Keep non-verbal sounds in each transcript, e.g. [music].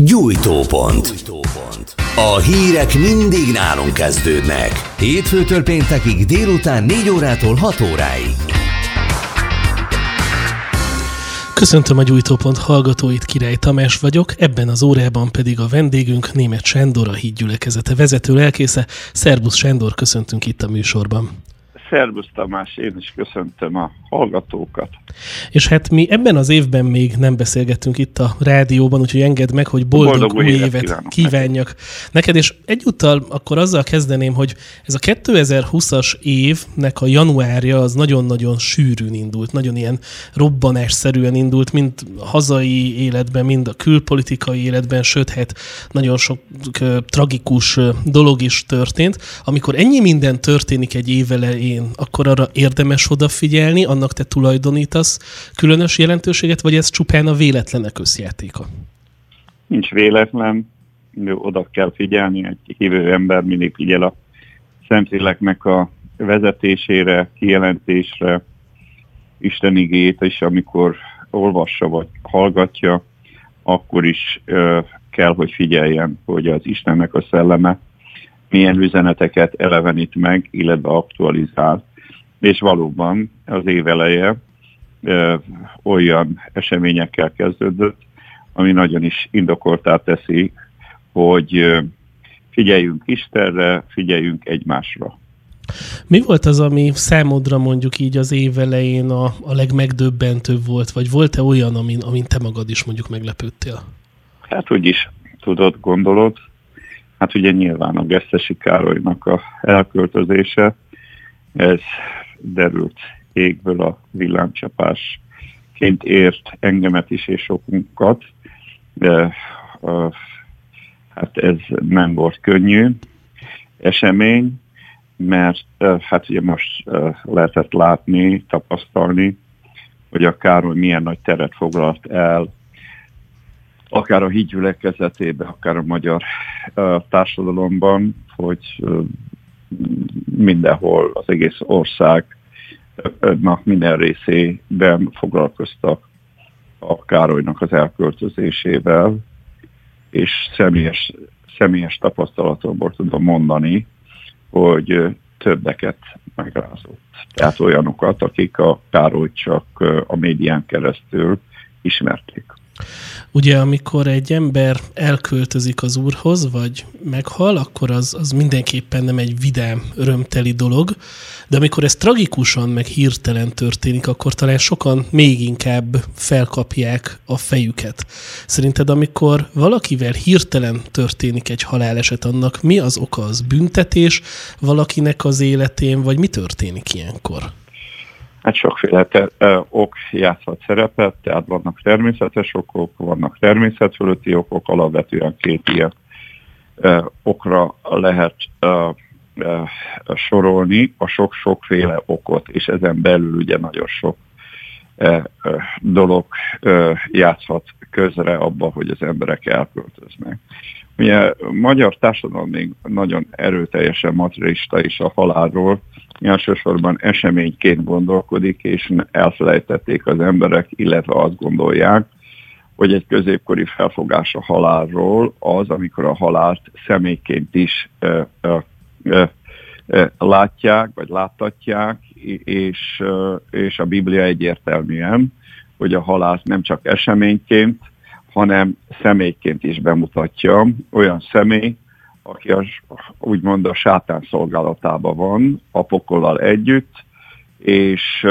Gyújtópont. A hírek mindig nálunk kezdődnek. Hétfőtől péntekig délután 4 órától 6 óráig. Köszöntöm a Gyújtópont hallgatóit, Király Tamás vagyok, ebben az órában pedig a vendégünk német Sándor, a hídgyülekezete vezető lelkésze. Szerbusz Sándor, köszöntünk itt a műsorban. Szerbusz Tamás, én is köszöntöm a hallgatókat. És hát mi ebben az évben még nem beszélgettünk itt a rádióban, úgyhogy engedd meg, hogy boldog, boldog új évet, évet kívánjak neked. neked. És egyúttal akkor azzal kezdeném, hogy ez a 2020-as évnek a januárja az nagyon-nagyon sűrűn indult, nagyon ilyen robbanásszerűen indult, mind a hazai életben, mind a külpolitikai életben, sőt, hát nagyon sok tragikus dolog is történt. Amikor ennyi minden történik egy év elején, akkor arra érdemes odafigyelni, annak te tulajdonítasz különös jelentőséget, vagy ez csupán a véletlenek összjátéka? Nincs véletlen, oda kell figyelni, egy hívő ember mindig figyel a szemszéleknek a vezetésére, kijelentésre, Isten igét, és amikor olvassa vagy hallgatja, akkor is ö, kell, hogy figyeljen, hogy az Istennek a szelleme milyen üzeneteket elevenít meg, illetve aktualizál. És valóban az év eleje ö, olyan eseményekkel kezdődött, ami nagyon is indokoltá teszi, hogy ö, figyeljünk Istenre, figyeljünk egymásra. Mi volt az, ami számodra mondjuk így az év elején a, a legmegdöbbentőbb volt, vagy volt-e olyan, amin, amin te magad is mondjuk meglepődtél? Hát úgy is tudod, gondolod, Hát ugye nyilván a Gesztesi Károlynak a elköltözése, ez derült égből a villámcsapásként ért engemet is és sokunkat, de uh, hát ez nem volt könnyű esemény, mert uh, hát ugye most uh, lehetett látni, tapasztalni, hogy a Károly milyen nagy teret foglalt el akár a hídgyülekezetében, akár a magyar társadalomban, hogy mindenhol az egész országnak minden részében foglalkoztak a Károlynak az elköltözésével, és személyes, személyes tapasztalatomból tudom mondani, hogy többeket megrázott. Tehát olyanokat, akik a Károly csak a médián keresztül ismerték. Ugye, amikor egy ember elköltözik az úrhoz, vagy meghal, akkor az, az mindenképpen nem egy vidám, örömteli dolog, de amikor ez tragikusan, meg hirtelen történik, akkor talán sokan még inkább felkapják a fejüket. Szerinted, amikor valakivel hirtelen történik egy haláleset, annak mi az oka? Az büntetés valakinek az életén, vagy mi történik ilyenkor? Hát sokféle te, ok játszhat szerepet, tehát vannak természetes okok, vannak természetfölötti okok, alapvetően két ilyen okra lehet sorolni a sok-sokféle okot, és ezen belül ugye nagyon sok dolog játszhat közre abba, hogy az emberek elköltöznek. Ugye a magyar társadalom még nagyon erőteljesen materialista is a halálról, elsősorban eseményként gondolkodik, és elfelejtették az emberek, illetve azt gondolják, hogy egy középkori felfogás a halálról az, amikor a halált személyként is ö, ö, ö, látják, vagy láttatják, és, és a Biblia egyértelműen, hogy a halált nem csak eseményként, hanem személyként is bemutatja. Olyan személy, aki a, úgymond a sátán szolgálatában van, a pokollal együtt, és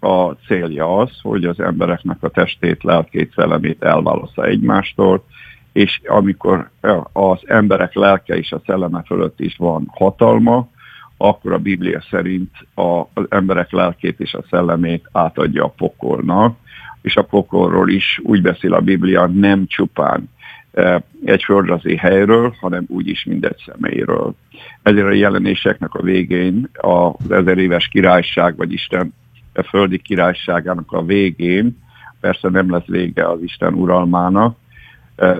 a célja az, hogy az embereknek a testét, lelkét, szellemét elválassza egymástól, és amikor az emberek lelke és a szelleme fölött is van hatalma, akkor a Biblia szerint az emberek lelkét és a szellemét átadja a pokolnak, és a pokolról is úgy beszél a Biblia nem csupán egy földrajzi helyről, hanem úgyis mindegy személyről. Ezért a jelenéseknek a végén az ezer éves királyság, vagy Isten a földi királyságának a végén, persze nem lesz vége az Isten uralmának,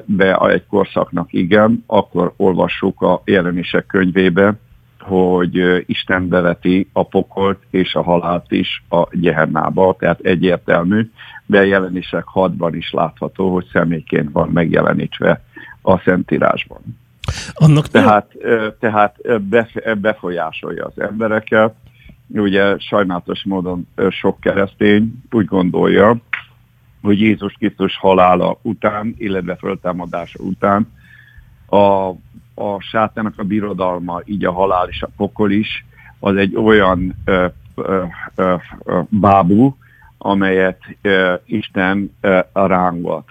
de egy korszaknak igen, akkor olvassuk a jelenések könyvébe, hogy Isten beveti a pokolt és a halált is a gyehennába, tehát egyértelmű, de jelenések hadban is látható, hogy személyként van megjelenítve a Szentírásban. Annak tehát, tehát befolyásolja az embereket. Ugye sajnálatos módon sok keresztény úgy gondolja, hogy Jézus Krisztus halála után, illetve föltámadása után a, a sátának a birodalma, így a halál és a pokol is, az egy olyan ö, ö, ö, ö, bábú, amelyet ö, Isten ö, rángat.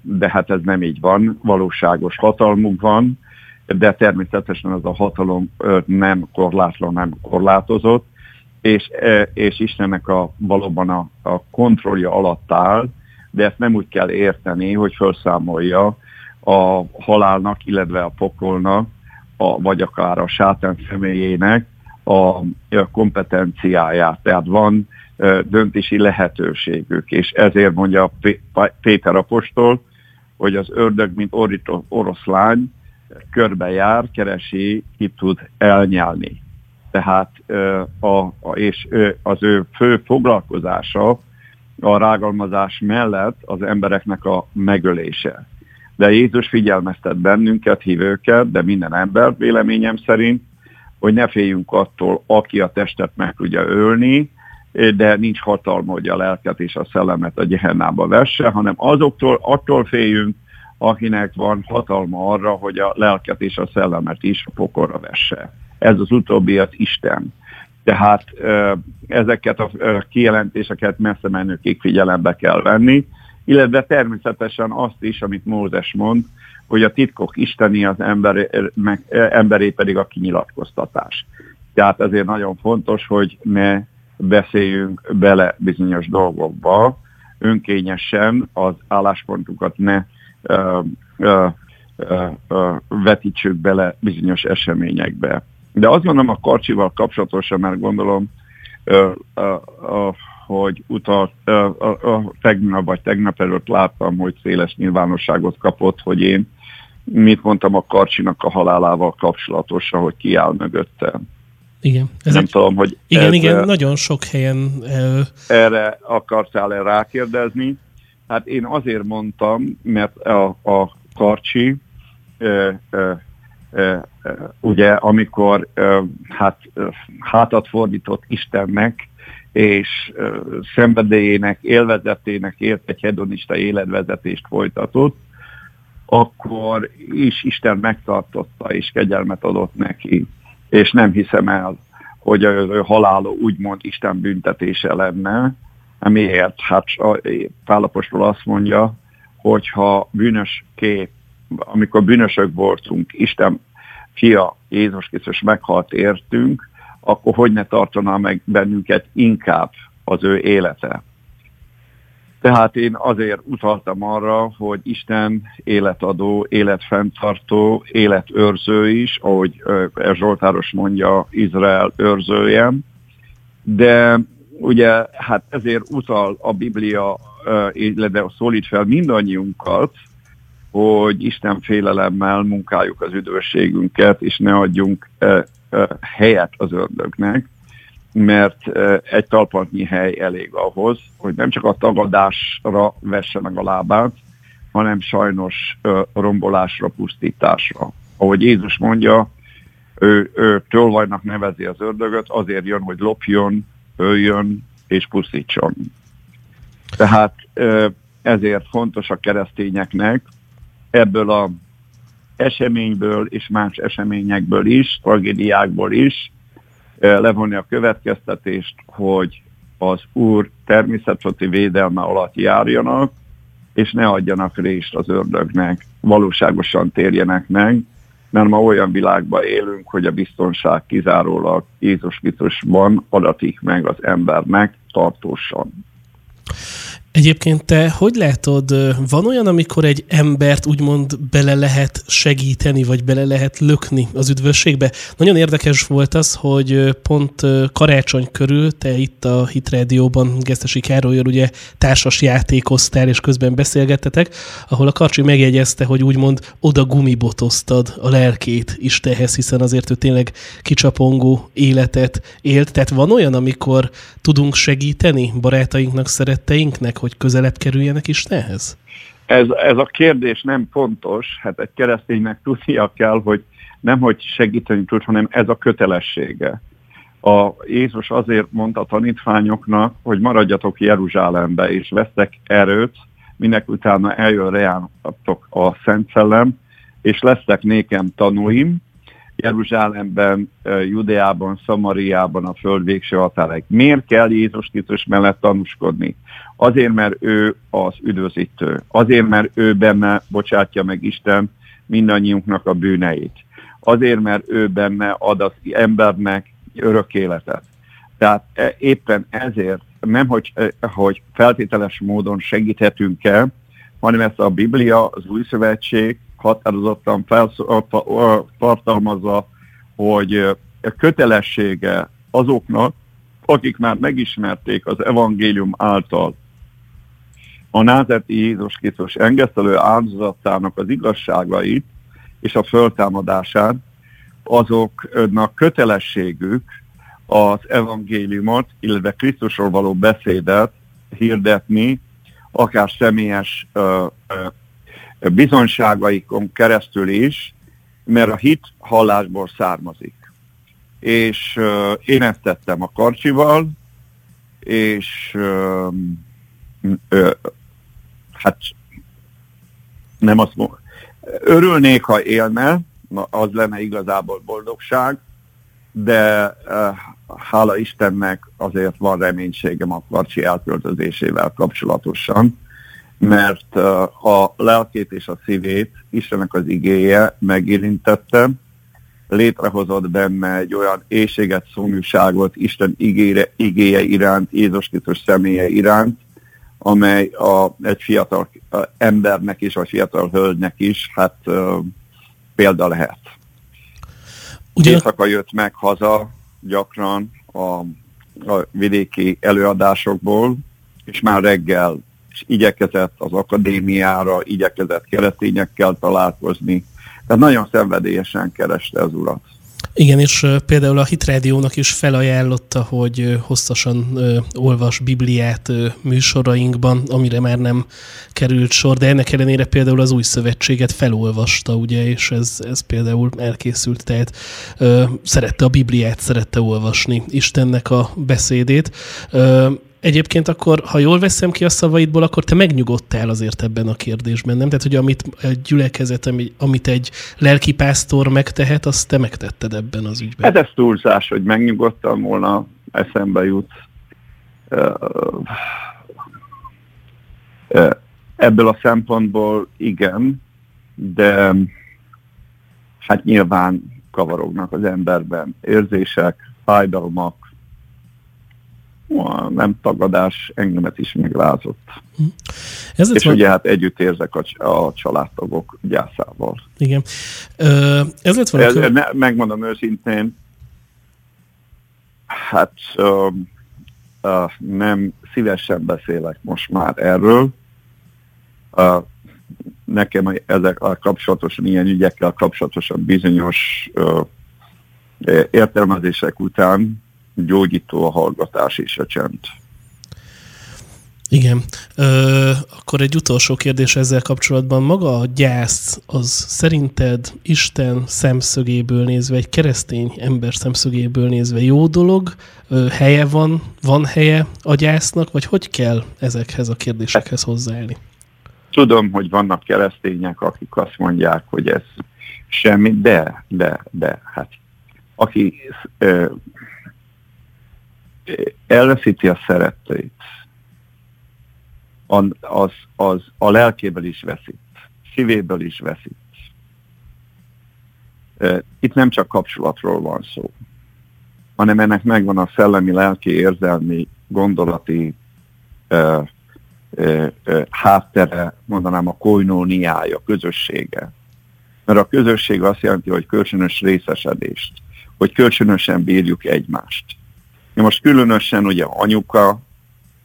De hát ez nem így van, valóságos hatalmuk van, de természetesen ez a hatalom nem korlátlan, nem korlátozott, és, és Istennek a, valóban a, a kontrollja alatt áll, de ezt nem úgy kell érteni, hogy felszámolja a halálnak, illetve a pokolnak, a, vagy akár a sátán személyének a kompetenciáját. Tehát van döntési lehetőségük. És ezért mondja Péter apostol, hogy az ördög, mint orító oroszlány, körbejár, keresi, ki tud elnyelni. Tehát a, a, és az ő fő foglalkozása a rágalmazás mellett az embereknek a megölése. De Jézus figyelmeztet bennünket, hívőket, de minden ember véleményem szerint, hogy ne féljünk attól, aki a testet meg tudja ölni, de nincs hatalma, hogy a lelket és a szellemet a gyehennába vesse, hanem azoktól, attól féljünk, akinek van hatalma arra, hogy a lelket és a szellemet is a pokorra vesse. Ez az utóbbi az Isten. Tehát ezeket a kijelentéseket messze menőkig figyelembe kell venni, illetve természetesen azt is, amit Mózes mond, hogy a titkok isteni, az ember, meg, emberé pedig a kinyilatkoztatás. Tehát ezért nagyon fontos, hogy ne beszéljünk bele bizonyos dolgokba, önkényesen az álláspontunkat ne ö, ö, ö, ö, vetítsük bele bizonyos eseményekbe. De azt gondolom a Karcsival kapcsolatosan, mert gondolom, ö, ö, ö, hogy utal, ö, ö, ö, tegnap vagy tegnap előtt láttam, hogy széles nyilvánosságot kapott, hogy én mit mondtam a Karcsinak a halálával kapcsolatosan, hogy ki áll mögöttem. Igen. Ez nem egy... tudom, hogy igen, ez, igen, nagyon sok helyen... Erre akartál-e rákérdezni? Hát én azért mondtam, mert a, a Karcsi, e, e, e, ugye amikor e, hát, hátat fordított Istennek, és szenvedélyének, élvezetének ért egy hedonista életvezetést folytatott, akkor is Isten megtartotta és kegyelmet adott neki és nem hiszem el, hogy a halála úgymond Isten büntetése lenne. Miért? Hát Pálapostól azt mondja, hogyha bűnös kép, amikor bűnösök voltunk, Isten fia Jézus Krisztus meghalt értünk, akkor hogy ne tartaná meg bennünket inkább az ő élete. Tehát én azért utaltam arra, hogy Isten életadó, életfenntartó, életőrző is, ahogy Zsoltáros mondja, Izrael őrzője, de ugye hát ezért utal a Biblia, illetve szólít fel mindannyiunkat, hogy Isten félelemmel munkáljuk az üdvösségünket, és ne adjunk helyet az ördögnek, mert egy talpantnyi hely elég ahhoz, hogy nem csak a tagadásra vesse meg a lábát, hanem sajnos rombolásra, pusztításra. Ahogy Jézus mondja, ő, ő tölvajnak nevezi az ördögöt, azért jön, hogy lopjon, öljön és pusztítson. Tehát ezért fontos a keresztényeknek ebből a eseményből és más eseményekből is, tragédiákból is levonni a következtetést, hogy az Úr természeti védelme alatt járjanak, és ne adjanak részt az ördögnek, valóságosan térjenek meg, mert ma olyan világban élünk, hogy a biztonság kizárólag Jézus Krisztusban adatik meg az embernek tartósan. Egyébként te hogy látod, van olyan, amikor egy embert úgymond bele lehet segíteni, vagy bele lehet lökni az üdvösségbe? Nagyon érdekes volt az, hogy pont karácsony körül te itt a Hit Radio-ban Gesztesi Károlyjal ugye társas játékoztál, és közben beszélgettetek, ahol a Karcsi megjegyezte, hogy úgymond oda gumibotoztad a lelkét Istenhez, hiszen azért ő tényleg kicsapongó életet élt. Tehát van olyan, amikor tudunk segíteni barátainknak, szeretteinknek, hogy közelebb kerüljenek Istenhez? Ez, ez a kérdés nem pontos, hát egy kereszténynek tudnia kell, hogy nem hogy segíteni tud, hanem ez a kötelessége. A Jézus azért mondta a tanítványoknak, hogy maradjatok Jeruzsálembe, és vesztek erőt, minek utána eljön reátok a Szent Szellem, és lesznek nékem tanúim, Jeruzsálemben, Judeában, Szamariában, a föld végső határaig. Miért kell Jézus Krisztus mellett tanúskodni? Azért, mert ő az üdvözítő. Azért, mert ő benne bocsátja meg Isten mindannyiunknak a bűneit. Azért, mert ő benne ad az embernek örök életet. Tehát e, éppen ezért nem, hogy, e, hogy feltételes módon segíthetünk el, hanem ezt a Biblia, az Új Szövetség határozottan tartalmazza, hogy kötelessége azoknak, akik már megismerték az evangélium által a názeti Jézus Krisztus engesztelő áldozatának az igazságait és a föltámadását, azoknak kötelességük az evangéliumot, illetve Krisztusról való beszédet hirdetni, akár személyes bizonyságaikon keresztül is, mert a hit hallásból származik. És uh, én ezt tettem a karcsival, és uh, uh, hát nem azt mondom, örülnék, ha élne, az lenne igazából boldogság, de hála Istennek azért van reménységem a karcsi elköltözésével kapcsolatosan, mert a lelkét és a szívét Istennek az igéje megérintette, létrehozott benne egy olyan éjséget, szomjúságot Isten igére, igéje iránt, Jézus Krisztus személye iránt, amely a, egy fiatal embernek és a fiatal hölgynek is hát uh, példa lehet. Ugye... Éjszaka jött meg haza gyakran a, a vidéki előadásokból, és már reggel és igyekezett az akadémiára, igyekezett keresztényekkel találkozni. Tehát nagyon szenvedélyesen kereste az urat. Igen, és például a Hit Radio-nak is felajánlotta, hogy hosszasan olvas Bibliát műsorainkban, amire már nem került sor, de ennek ellenére például az új szövetséget felolvasta, ugye, és ez, ez például elkészült, tehát szerette a Bibliát, szerette olvasni Istennek a beszédét. Egyébként akkor, ha jól veszem ki a szavaidból, akkor te megnyugodtál azért ebben a kérdésben, nem? Tehát, hogy amit egy gyülekezet, amit egy lelkipásztor megtehet, azt te megtetted ebben az ügyben. Hát ez túlzás, hogy megnyugodtam volna, eszembe jut. Ebből a szempontból igen, de hát nyilván kavarognak az emberben érzések, fájdalmak, a nem tagadás engemet is meglázott. Ez és van... ugye hát együtt érzek a, a családtagok gyászával. Igen. Ö, ez lett volna... Ez, ne, megmondom őszintén, hát ö, ö, nem szívesen beszélek most már erről. Ö, nekem ezek a kapcsolatosan, ilyen ügyekkel kapcsolatosan bizonyos ö, értelmezések után gyógyító a hallgatás és a csend. Igen. Ö, akkor egy utolsó kérdés ezzel kapcsolatban. Maga a gyász, az szerinted Isten szemszögéből nézve, egy keresztény ember szemszögéből nézve jó dolog? Ö, helye van, van helye a gyásznak, vagy hogy kell ezekhez a kérdésekhez hozzáállni? Tudom, hogy vannak keresztények, akik azt mondják, hogy ez semmi, de, de, de, hát aki ö, elveszíti a szeretteit, az, az a lelkéből is veszít, szívéből is veszít. Itt nem csak kapcsolatról van szó, hanem ennek megvan a szellemi, lelki, érzelmi, gondolati háttere, mondanám a koinóniája, közössége. Mert a közösség azt jelenti, hogy kölcsönös részesedést, hogy kölcsönösen bírjuk egymást. Most különösen ugye anyuka,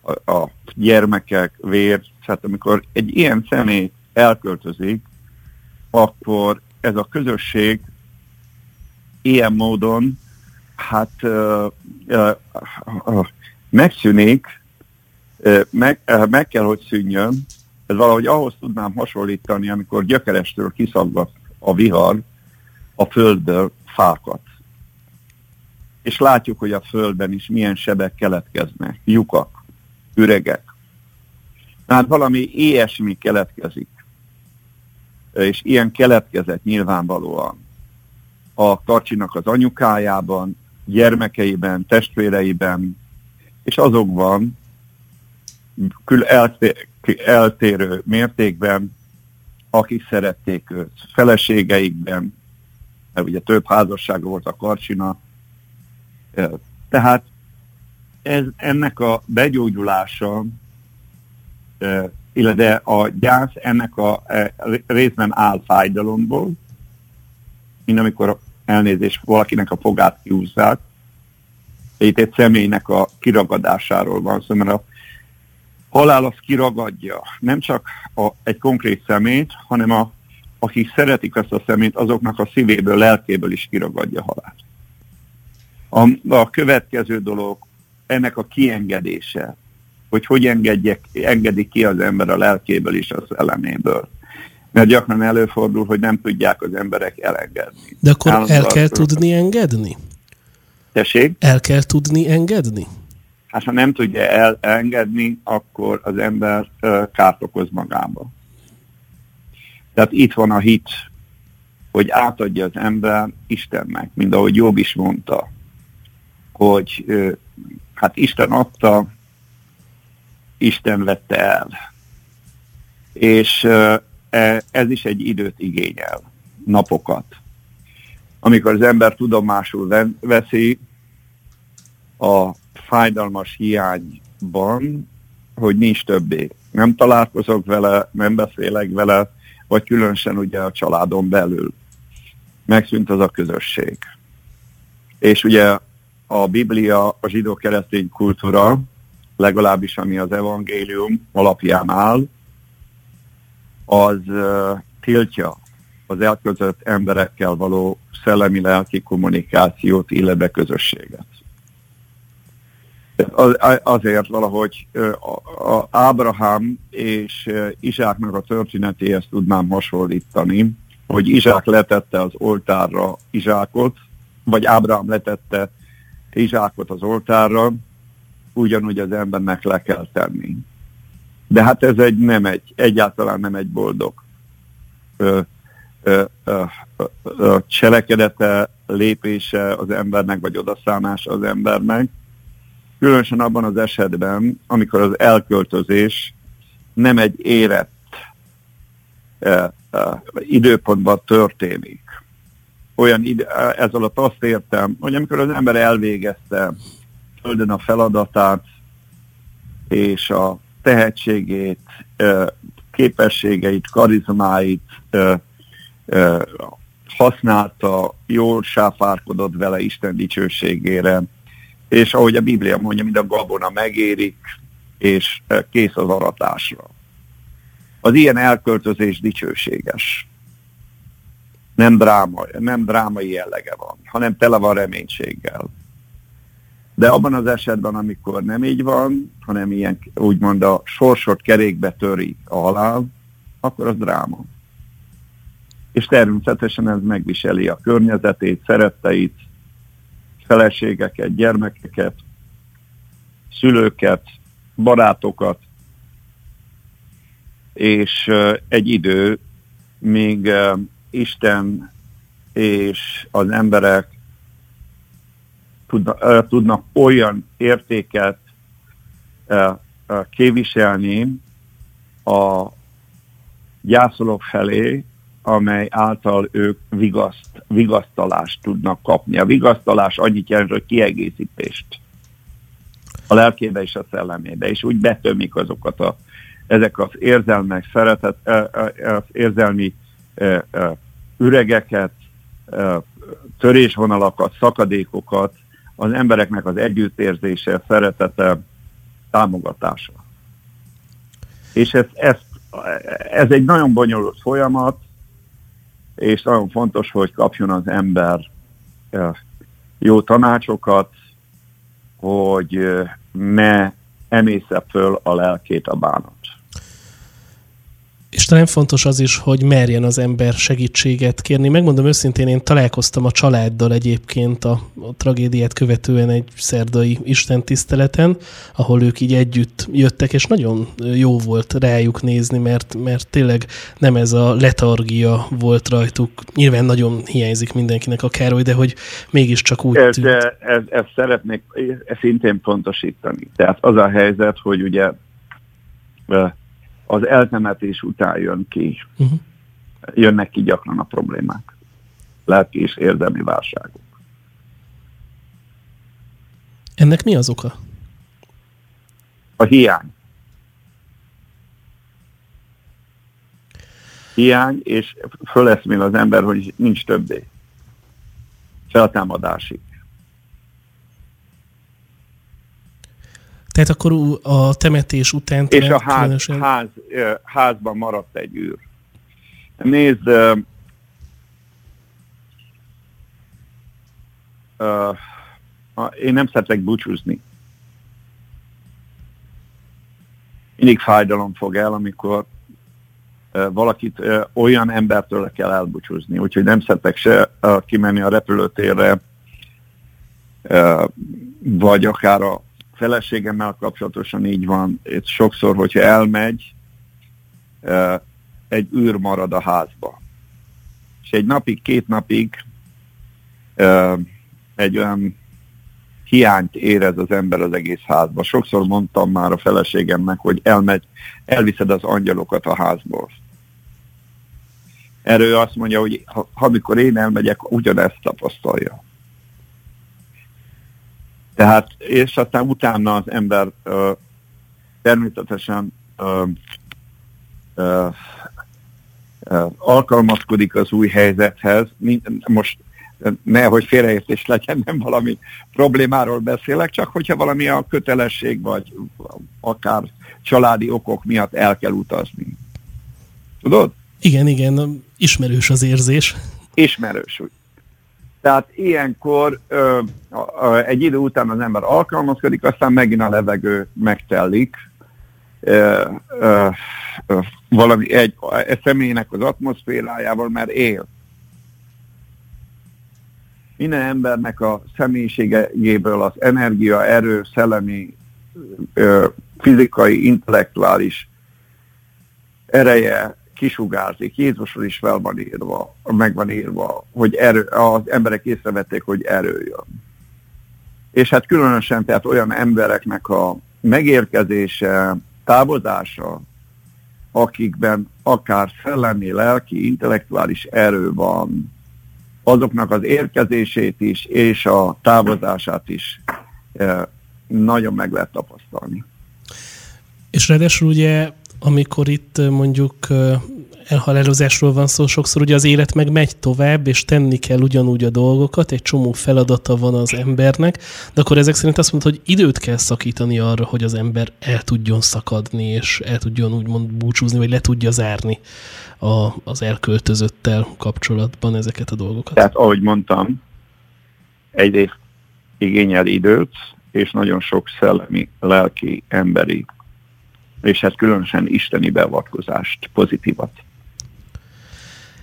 a, a gyermekek, vér, tehát amikor egy ilyen személy elköltözik, akkor ez a közösség ilyen módon hát uh, uh, uh, megszűnik, meg, meg kell, hogy szűnjön. Ez valahogy ahhoz tudnám hasonlítani, amikor gyökerestől kiszaggat a vihar a földből fákat. És látjuk, hogy a földben is milyen sebek keletkeznek, lyukak, üregek. Tehát valami ilyesmi keletkezik. És ilyen keletkezett nyilvánvalóan a Karcsinak az anyukájában, gyermekeiben, testvéreiben, és azokban kül eltérő mértékben, akik szerették őt, feleségeikben, mert ugye több házassága volt a Karcsina. Tehát ez, ennek a begyógyulása, illetve a gyász ennek a részben áll fájdalomból, mint amikor elnézés valakinek a fogát kiúzzák. Itt egy személynek a kiragadásáról van szó, mert a halál az kiragadja nem csak a, egy konkrét szemét, hanem a, akik szeretik ezt a szemét, azoknak a szívéből, lelkéből is kiragadja halált. A, a következő dolog ennek a kiengedése, hogy hogy engedjek, engedik ki az ember a lelkéből is az szelleméből mert gyakran előfordul, hogy nem tudják az emberek elengedni. De akkor Állandóan el kell tudni engedni? Tessék? El kell tudni engedni? Hát ha nem tudja elengedni, akkor az ember kárt okoz magába. Tehát itt van a hit, hogy átadja az ember Istennek, mint ahogy Jobb is mondta, hogy hát Isten adta, Isten vette el. És E, ez is egy időt igényel, napokat. Amikor az ember tudomásul veszi a fájdalmas hiányban, hogy nincs többé. Nem találkozok vele, nem beszélek vele, vagy különösen ugye a családon belül. Megszűnt az a közösség. És ugye a Biblia, a zsidó-keresztény kultúra, legalábbis ami az evangélium alapján áll, az tiltja az elközött emberekkel való szellemi-lelki kommunikációt, illetve közösséget. Azért valahogy a Ábrahám és Izsáknak a történetéhez tudnám hasonlítani, hogy Izsák letette az oltárra Izsákot, vagy Ábrahám letette Izsákot az oltárra, ugyanúgy az embernek le kell tenni. De hát ez egy nem egy, egyáltalán nem egy boldog ö, ö, ö, ö, cselekedete, lépése az embernek, vagy odaszámása az embernek. Különösen abban az esetben, amikor az elköltözés nem egy érett ö, ö, időpontban történik. Olyan ide, ez alatt azt értem, hogy amikor az ember elvégezte földön a feladatát, és a tehetségét, képességeit, karizmáit használta, jól sáfárkodott vele Isten dicsőségére, és ahogy a Biblia mondja, mind a gabona megérik, és kész az aratásra. Az ilyen elköltözés dicsőséges. Nem, dráma, nem drámai jellege van, hanem tele van reménységgel. De abban az esetben, amikor nem így van, hanem ilyen úgymond a sorsot kerékbe töri a halál, akkor az dráma. És természetesen ez megviseli a környezetét, szeretteit, feleségeket, gyermekeket, szülőket, barátokat, és egy idő, míg Isten és az emberek tudnak, tudnak olyan értéket képviselni a gyászolók felé, amely által ők vigaszt, vigasztalást tudnak kapni. A vigasztalás annyit jelent, hogy kiegészítést a lelkébe és a szellemébe, és úgy betömik azokat a ezek az érzelmek, szeretet, az érzelmi üregeket, törésvonalakat, szakadékokat, az embereknek az együttérzése, szeretete, támogatása. És ez, ez, ez egy nagyon bonyolult folyamat, és nagyon fontos, hogy kapjon az ember jó tanácsokat, hogy ne emésze föl a lelkét a bánat. És talán fontos az is, hogy merjen az ember segítséget kérni. Megmondom őszintén, én találkoztam a családdal egyébként a, a tragédiát követően egy szerdai istentiszteleten, ahol ők így együtt jöttek, és nagyon jó volt rájuk nézni, mert, mert tényleg nem ez a letargia volt rajtuk. Nyilván nagyon hiányzik mindenkinek a Károly, de hogy mégiscsak úgy ez, tűnt. Ez, ez szeretnék ezt szintén pontosítani. Tehát az a helyzet, hogy ugye az eltemetés után jön ki, uh-huh. jönnek ki gyakran a problémák, lelki és érzelmi válságok. Ennek mi az oka? A hiány. Hiány, és föleszmél az ember, hogy nincs többé. Feltámadásig. Tehát akkor a temetés után... És a ház, különösen... ház, házban maradt egy űr. Nézd, uh, uh, én nem szeretek búcsúzni. Mindig fájdalom fog el, amikor uh, valakit uh, olyan embertől kell elbúcsúzni. Úgyhogy nem szeretek se uh, kimenni a repülőtérre, uh, vagy akár a feleségemmel kapcsolatosan így van. Itt sokszor, hogyha elmegy, egy űr marad a házba. És egy napig, két napig egy olyan hiányt érez az ember az egész házba. Sokszor mondtam már a feleségemnek, hogy elmegy, elviszed az angyalokat a házból. Erről azt mondja, hogy ha, amikor én elmegyek, ugyanezt tapasztalja. Tehát, és aztán utána az ember ö, természetesen ö, ö, ö, alkalmazkodik az új helyzethez. Most nehogy félreértés legyen, nem valami problémáról beszélek, csak hogyha valami a kötelesség, vagy akár családi okok miatt el kell utazni. Tudod? Igen, igen, ismerős az érzés. Ismerős, tehát ilyenkor ö, ö, egy idő után az ember alkalmazkodik, aztán megint a levegő megtellik, ö, ö, ö, valami egy, egy személynek az atmoszférájával, mert él. Minden embernek a személyiségéből az energia, erő, szellemi, ö, fizikai, intellektuális ereje kisugárzik. Jézusról is fel van írva, meg van írva, hogy erő, az emberek észrevették, hogy erő jön. És hát különösen tehát olyan embereknek a megérkezése, távozása, akikben akár szellemi, lelki, intellektuális erő van, azoknak az érkezését is, és a távozását is eh, nagyon meg lehet tapasztalni. És ráadásul ugye amikor itt mondjuk elhalálozásról van szó, sokszor ugye az élet meg megy tovább, és tenni kell ugyanúgy a dolgokat, egy csomó feladata van az embernek, de akkor ezek szerint azt mondta, hogy időt kell szakítani arra, hogy az ember el tudjon szakadni, és el tudjon úgymond búcsúzni, vagy le tudja zárni a, az elköltözöttel kapcsolatban ezeket a dolgokat. Tehát ahogy mondtam, egyrészt igényel időt, és nagyon sok szellemi, lelki, emberi és hát különösen isteni beavatkozást, pozitívat.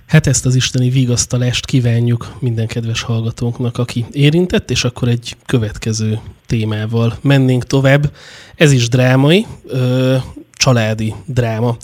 Hát ezt az isteni vigasztalást kívánjuk minden kedves hallgatónknak, aki érintett, és akkor egy következő témával mennénk tovább. Ez is drámai, családi dráma.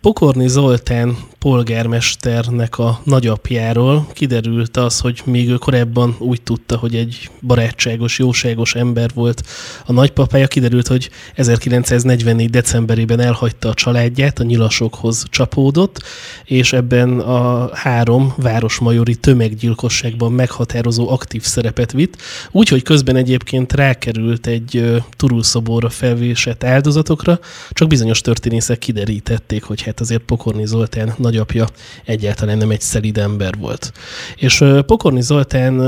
Pokorni Zoltán polgármesternek a nagyapjáról kiderült az, hogy még ő korábban úgy tudta, hogy egy barátságos, jóságos ember volt a nagypapája. Kiderült, hogy 1944. decemberében elhagyta a családját, a nyilasokhoz csapódott, és ebben a három városmajori tömeggyilkosságban meghatározó aktív szerepet vitt, úgyhogy közben egyébként rákerült egy turulszobóra felvésett áldozatokra, csak bizonyos nyugdíjas történészek kiderítették, hogy hát azért Pokorni Zoltán nagyapja egyáltalán nem egy szelid ember volt. És Pokorni Zoltán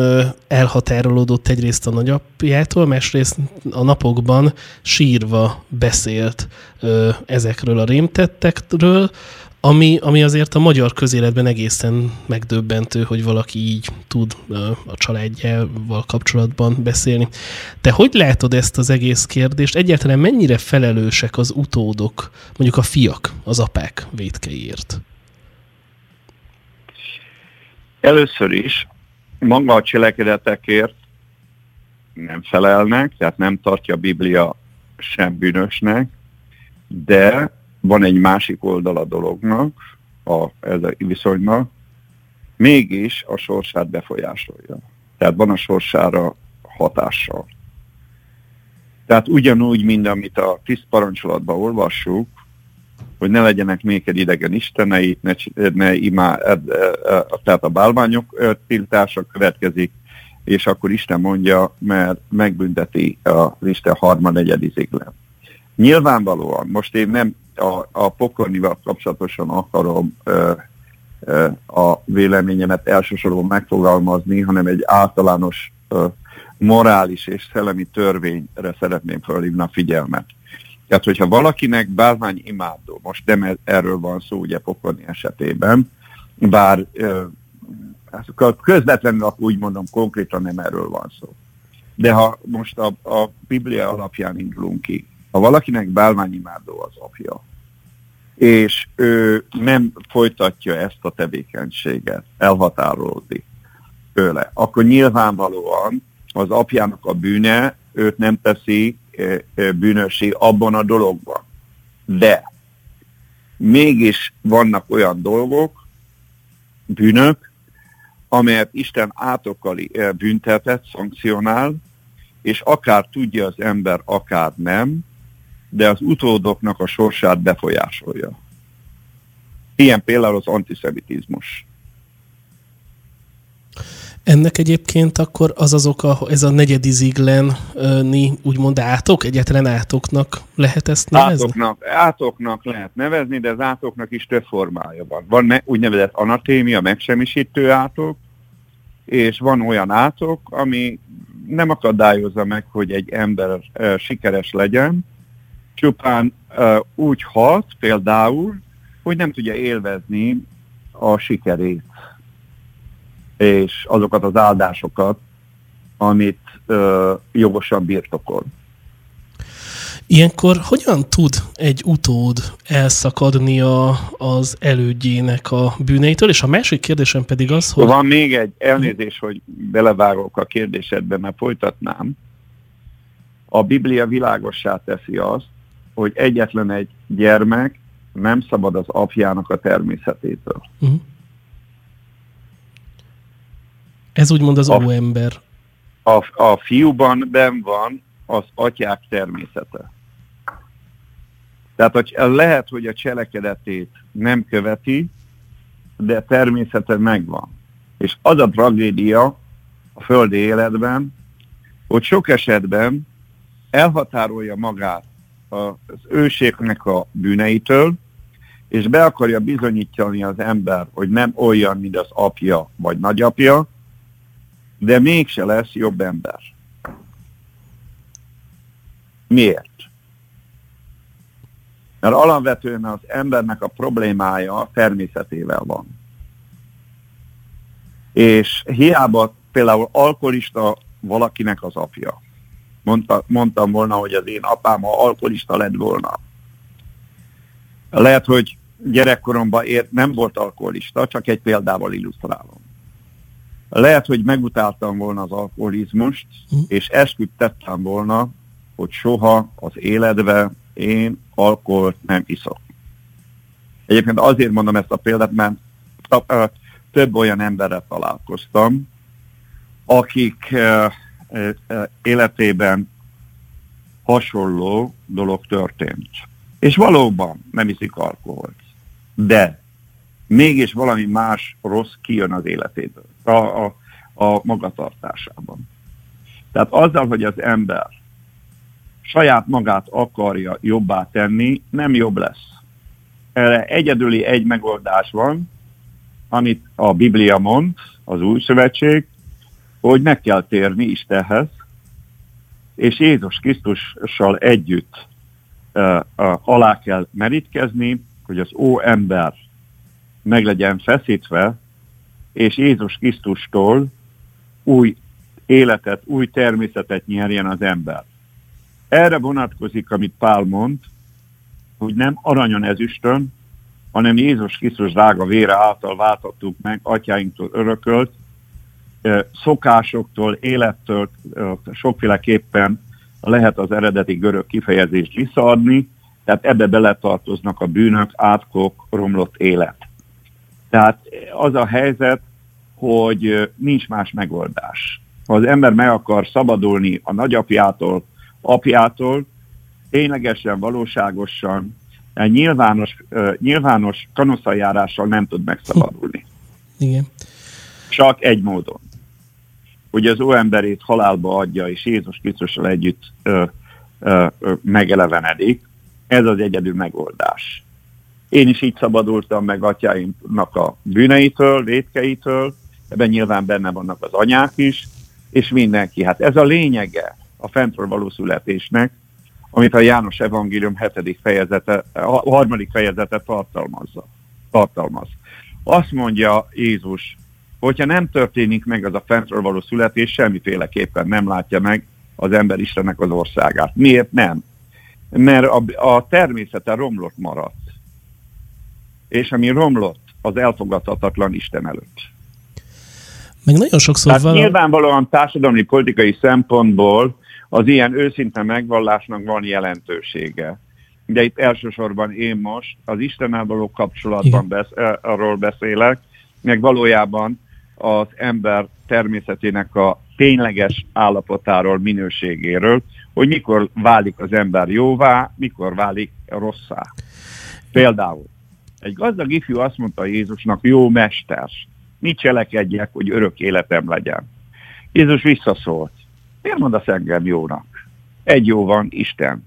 elhatárolódott egyrészt a nagyapjától, másrészt a napokban sírva beszélt ezekről a rémtettekről, ami, ami azért a magyar közéletben egészen megdöbbentő, hogy valaki így tud a családjával kapcsolatban beszélni. Te hogy látod ezt az egész kérdést? Egyáltalán mennyire felelősek az utódok, mondjuk a fiak, az apák vétkeiért? Először is maga a cselekedetekért nem felelnek, tehát nem tartja a Biblia sem bűnösnek, de van egy másik oldal a dolognak, a, ez a viszonynak, mégis a sorsát befolyásolja. Tehát van a sorsára hatással. Tehát ugyanúgy, mint amit a tiszt parancsolatban olvassuk, hogy ne legyenek néked idegen istenei, ne, ne imá, e, e, e, tehát a bálványok tiltása következik, és akkor Isten mondja, mert megbünteti az Isten harmadnegyedi ziglen. Nyilvánvalóan, most én nem a, a pokornival kapcsolatosan akarom ö, ö, a véleményemet elsősorban megfogalmazni, hanem egy általános ö, morális és szellemi törvényre szeretném felhívni a figyelmet. Tehát, hogyha valakinek bálvány imádó, most nem e, erről van szó ugye pokorni esetében, bár ö, közvetlenül úgy mondom, konkrétan nem erről van szó. De ha most a, a Biblia alapján indulunk ki, ha valakinek bálványimádó az apja, és ő nem folytatja ezt a tevékenységet, elhatárolódik tőle, akkor nyilvánvalóan az apjának a bűne őt nem teszi bűnösé abban a dologban. De mégis vannak olyan dolgok, bűnök, amelyet Isten átokkal büntetett, szankcionál, és akár tudja az ember, akár nem, de az utódoknak a sorsát befolyásolja. Ilyen például az antiszemitizmus. Ennek egyébként akkor az az oka, ez a negyedi zigleni úgymond átok, egyetlen átoknak lehet ezt nevezni? Átoknak, átoknak lehet nevezni, de az átoknak is több formája van. Van me, úgynevezett anatémia, megsemmisítő átok, és van olyan átok, ami nem akadályozza meg, hogy egy ember uh, sikeres legyen, csupán úgy hat például, hogy nem tudja élvezni a sikerét és azokat az áldásokat, amit uh, jogosan birtokol. Ilyenkor hogyan tud egy utód elszakadni a, az elődjének a bűneitől? És a másik kérdésem pedig az, hogy... Van még egy elnézés, hogy belevágok a kérdésedbe, mert folytatnám. A Biblia világossá teszi azt, hogy egyetlen egy gyermek nem szabad az apjának a természetétől. Uh-huh. Ez úgymond az a, ember. A, a fiúban ben van az atyák természete. Tehát hogy lehet, hogy a cselekedetét nem követi, de természete megvan. És az a tragédia a földi életben, hogy sok esetben elhatárolja magát az őségnek a bűneitől, és be akarja bizonyítani az ember, hogy nem olyan, mint az apja vagy nagyapja, de mégse lesz jobb ember. Miért? Mert alapvetően az embernek a problémája a természetével van. És hiába például alkoholista valakinek az apja. Mondta, mondtam volna, hogy az én apám, ha alkoholista lett volna. Lehet, hogy gyerekkoromban ért, nem volt alkoholista, csak egy példával illusztrálom. Lehet, hogy megutáltam volna az alkoholizmust, hm. és esküdtettem volna, hogy soha az életbe én alkoholt nem iszok. Egyébként azért mondom ezt a példát, mert több olyan emberrel találkoztam, akik életében hasonló dolog történt. És valóban nem iszik alkoholt. De mégis valami más rossz kijön az életéből, a, a, a magatartásában. Tehát azzal, hogy az ember saját magát akarja jobbá tenni, nem jobb lesz. Erre egyedüli egy megoldás van, amit a Biblia mond, az új szövetség, hogy meg kell térni Istenhez, és Jézus Krisztussal együtt uh, uh, alá kell merítkezni, hogy az ó ember meg legyen feszítve, és Jézus Krisztustól új életet, új természetet nyerjen az ember. Erre vonatkozik, amit Pál mond, hogy nem aranyon ezüstön, hanem Jézus Krisztus drága vére által váltottuk meg, atyáinktól örökölt, szokásoktól, élettől sokféleképpen lehet az eredeti görög kifejezést visszaadni, tehát ebbe beletartoznak a bűnök, átkok, romlott élet. Tehát az a helyzet, hogy nincs más megoldás. Ha az ember meg akar szabadulni a nagyapjától, apjától, ténylegesen, valóságosan, nyilvános, nyilvános kanoszajárással nem tud megszabadulni. Igen. Csak egy módon. Hogy az óemberét halálba adja, és Jézus Krisztussal együtt ö, ö, ö, megelevenedik, ez az egyedül megoldás. Én is így szabadultam meg atyáimnak a bűneitől, vétkeitől, ebben nyilván benne vannak az anyák is, és mindenki. Hát ez a lényege a fentről való születésnek, amit a János Evangélium 7. fejezete, a harmadik fejezete tartalmazza, tartalmaz. Azt mondja Jézus, hogyha nem történik meg az a fentről való születés, semmiféleképpen nem látja meg az ember Istennek az országát. Miért nem? Mert a, a természete romlott maradt. És ami romlott, az elfogadhatatlan Isten előtt. Meg nagyon sokszor Tehát vala... nyilvánvalóan társadalmi politikai szempontból az ilyen őszinte megvallásnak van jelentősége. De itt elsősorban én most az Istennel való kapcsolatban besz, arról beszélek, meg valójában az ember természetének a tényleges állapotáról, minőségéről, hogy mikor válik az ember jóvá, mikor válik rosszá. Például egy gazdag ifjú azt mondta Jézusnak, jó mester, mit cselekedjek, hogy örök életem legyen. Jézus visszaszólt, miért mondasz engem jónak? Egy jó van, Isten.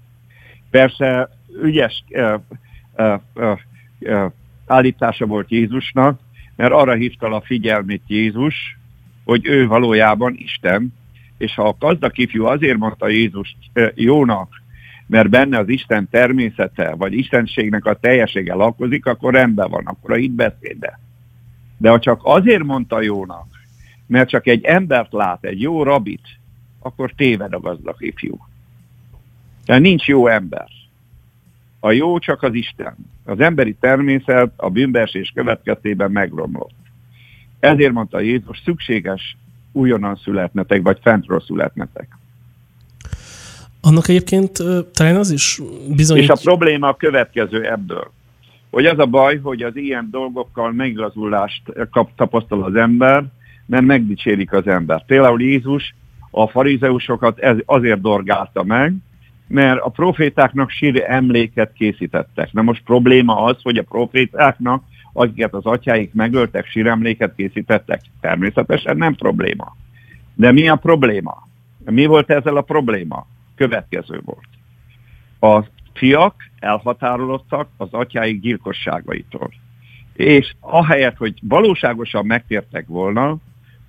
Persze ügyes uh, uh, uh, uh, állítása volt Jézusnak, mert arra hívta a figyelmét Jézus, hogy ő valójában Isten, és ha a gazdag ifjú azért mondta Jézus jónak, mert benne az Isten természete, vagy Istenségnek a teljesége lakozik, akkor rendben van, akkor a itt beszéde. De ha csak azért mondta jónak, mert csak egy embert lát, egy jó rabit, akkor téved a gazdag ifjú. Tehát nincs jó ember. A jó csak az Isten. Az emberi természet a bűnbeesés következtében megromlott. Ezért mondta Jézus, szükséges újonnan születnetek, vagy fentről születnetek. Annak egyébként talán az is bizonyít... És a probléma a következő ebből. Hogy az a baj, hogy az ilyen dolgokkal megigazulást kap, tapasztal az ember, mert megdicsérik az ember. Például Jézus a farizeusokat ez, azért dorgálta meg, mert a profétáknak sír emléket készítettek. Na most probléma az, hogy a profétáknak, akiket az atyáik megöltek, síremléket készítettek. Természetesen nem probléma. De mi a probléma? Mi volt ezzel a probléma? Következő volt. A fiak elhatárolódtak az atyáik gyilkosságaitól. És ahelyett, hogy valóságosan megtértek volna,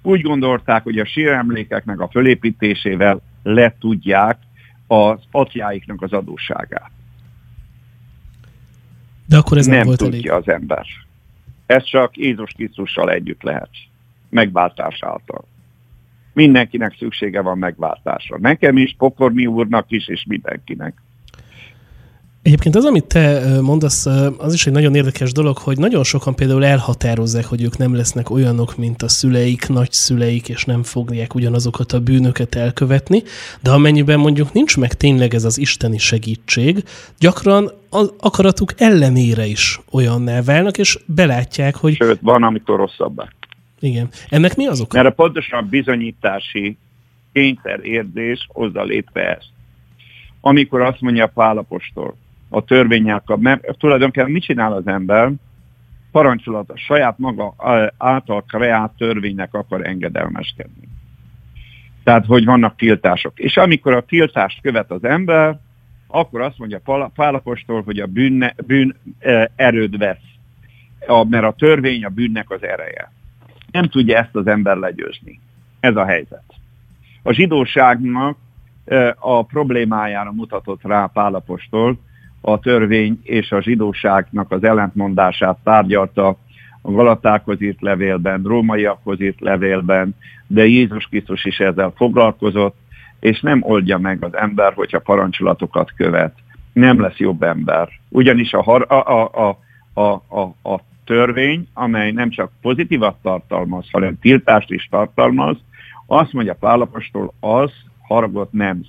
úgy gondolták, hogy a síremlékeknek a fölépítésével le tudják az atyáiknak az adósságát. De akkor ez nem, nem volt tudja elég. az ember. Ez csak Jézus Krisztussal együtt lehet. Megváltás által. Mindenkinek szüksége van megváltásra. Nekem is, Pokormi úrnak is, és mindenkinek. Egyébként az, amit te mondasz, az is egy nagyon érdekes dolog, hogy nagyon sokan például elhatározzák, hogy ők nem lesznek olyanok, mint a szüleik, nagyszüleik, és nem fogják ugyanazokat a bűnöket elkövetni, de amennyiben mondjuk nincs meg tényleg ez az isteni segítség, gyakran az akaratuk ellenére is olyanná válnak, és belátják, hogy... Sőt, van, amikor rosszabbá. Igen. Ennek mi az oka? Mert a pontosan bizonyítási kényszerérzés hozza létre ezt. Amikor azt mondja a Pálapostól, a törvényel. Mert tulajdonképpen mit csinál az ember? Parancsolat a saját maga által kreált törvénynek akar engedelmeskedni. Tehát, hogy vannak tiltások. És amikor a tiltást követ az ember, akkor azt mondja Pálapostól, hogy a bűn, bűn erőd vesz, a, mert a törvény a bűnnek az ereje. Nem tudja ezt az ember legyőzni. Ez a helyzet. A zsidóságnak a problémájára mutatott rá Pálapostól, a törvény és a zsidóságnak az ellentmondását tárgyalta a Galatákhoz írt levélben, rómaiakhoz írt levélben, de Jézus Krisztus is ezzel foglalkozott, és nem oldja meg az ember, hogyha parancsolatokat követ. Nem lesz jobb ember. Ugyanis a, a, a, a, a, a törvény, amely nem csak pozitívat tartalmaz, hanem tiltást is tartalmaz, azt mondja Pálapostól, az haragot nem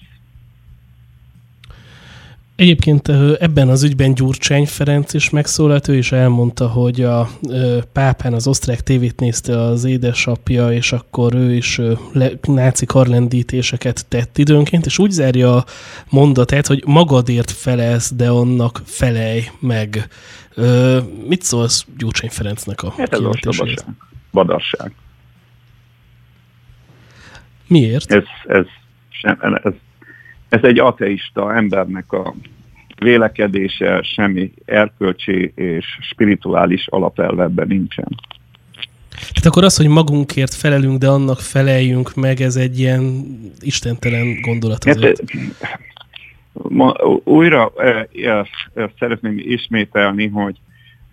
Egyébként ebben az ügyben Gyurcsány Ferenc is megszólalt, ő is elmondta, hogy a pápán az osztrák tévét nézte az édesapja, és akkor ő is náci karlendítéseket tett időnként, és úgy zárja a mondatát, hogy magadért felelsz, de annak felej meg. Mit szólsz Gyurcsány Ferencnek a hát ez a Badarság. Miért? Ez, ez, sem, ez ez egy ateista embernek a vélekedése, semmi erkölcsi és spirituális alapelvebben nincsen. Tehát akkor az, hogy magunkért felelünk, de annak feleljünk meg, ez egy ilyen istentelen gondolat hát, ma, újra e, e, szeretném ismételni, hogy,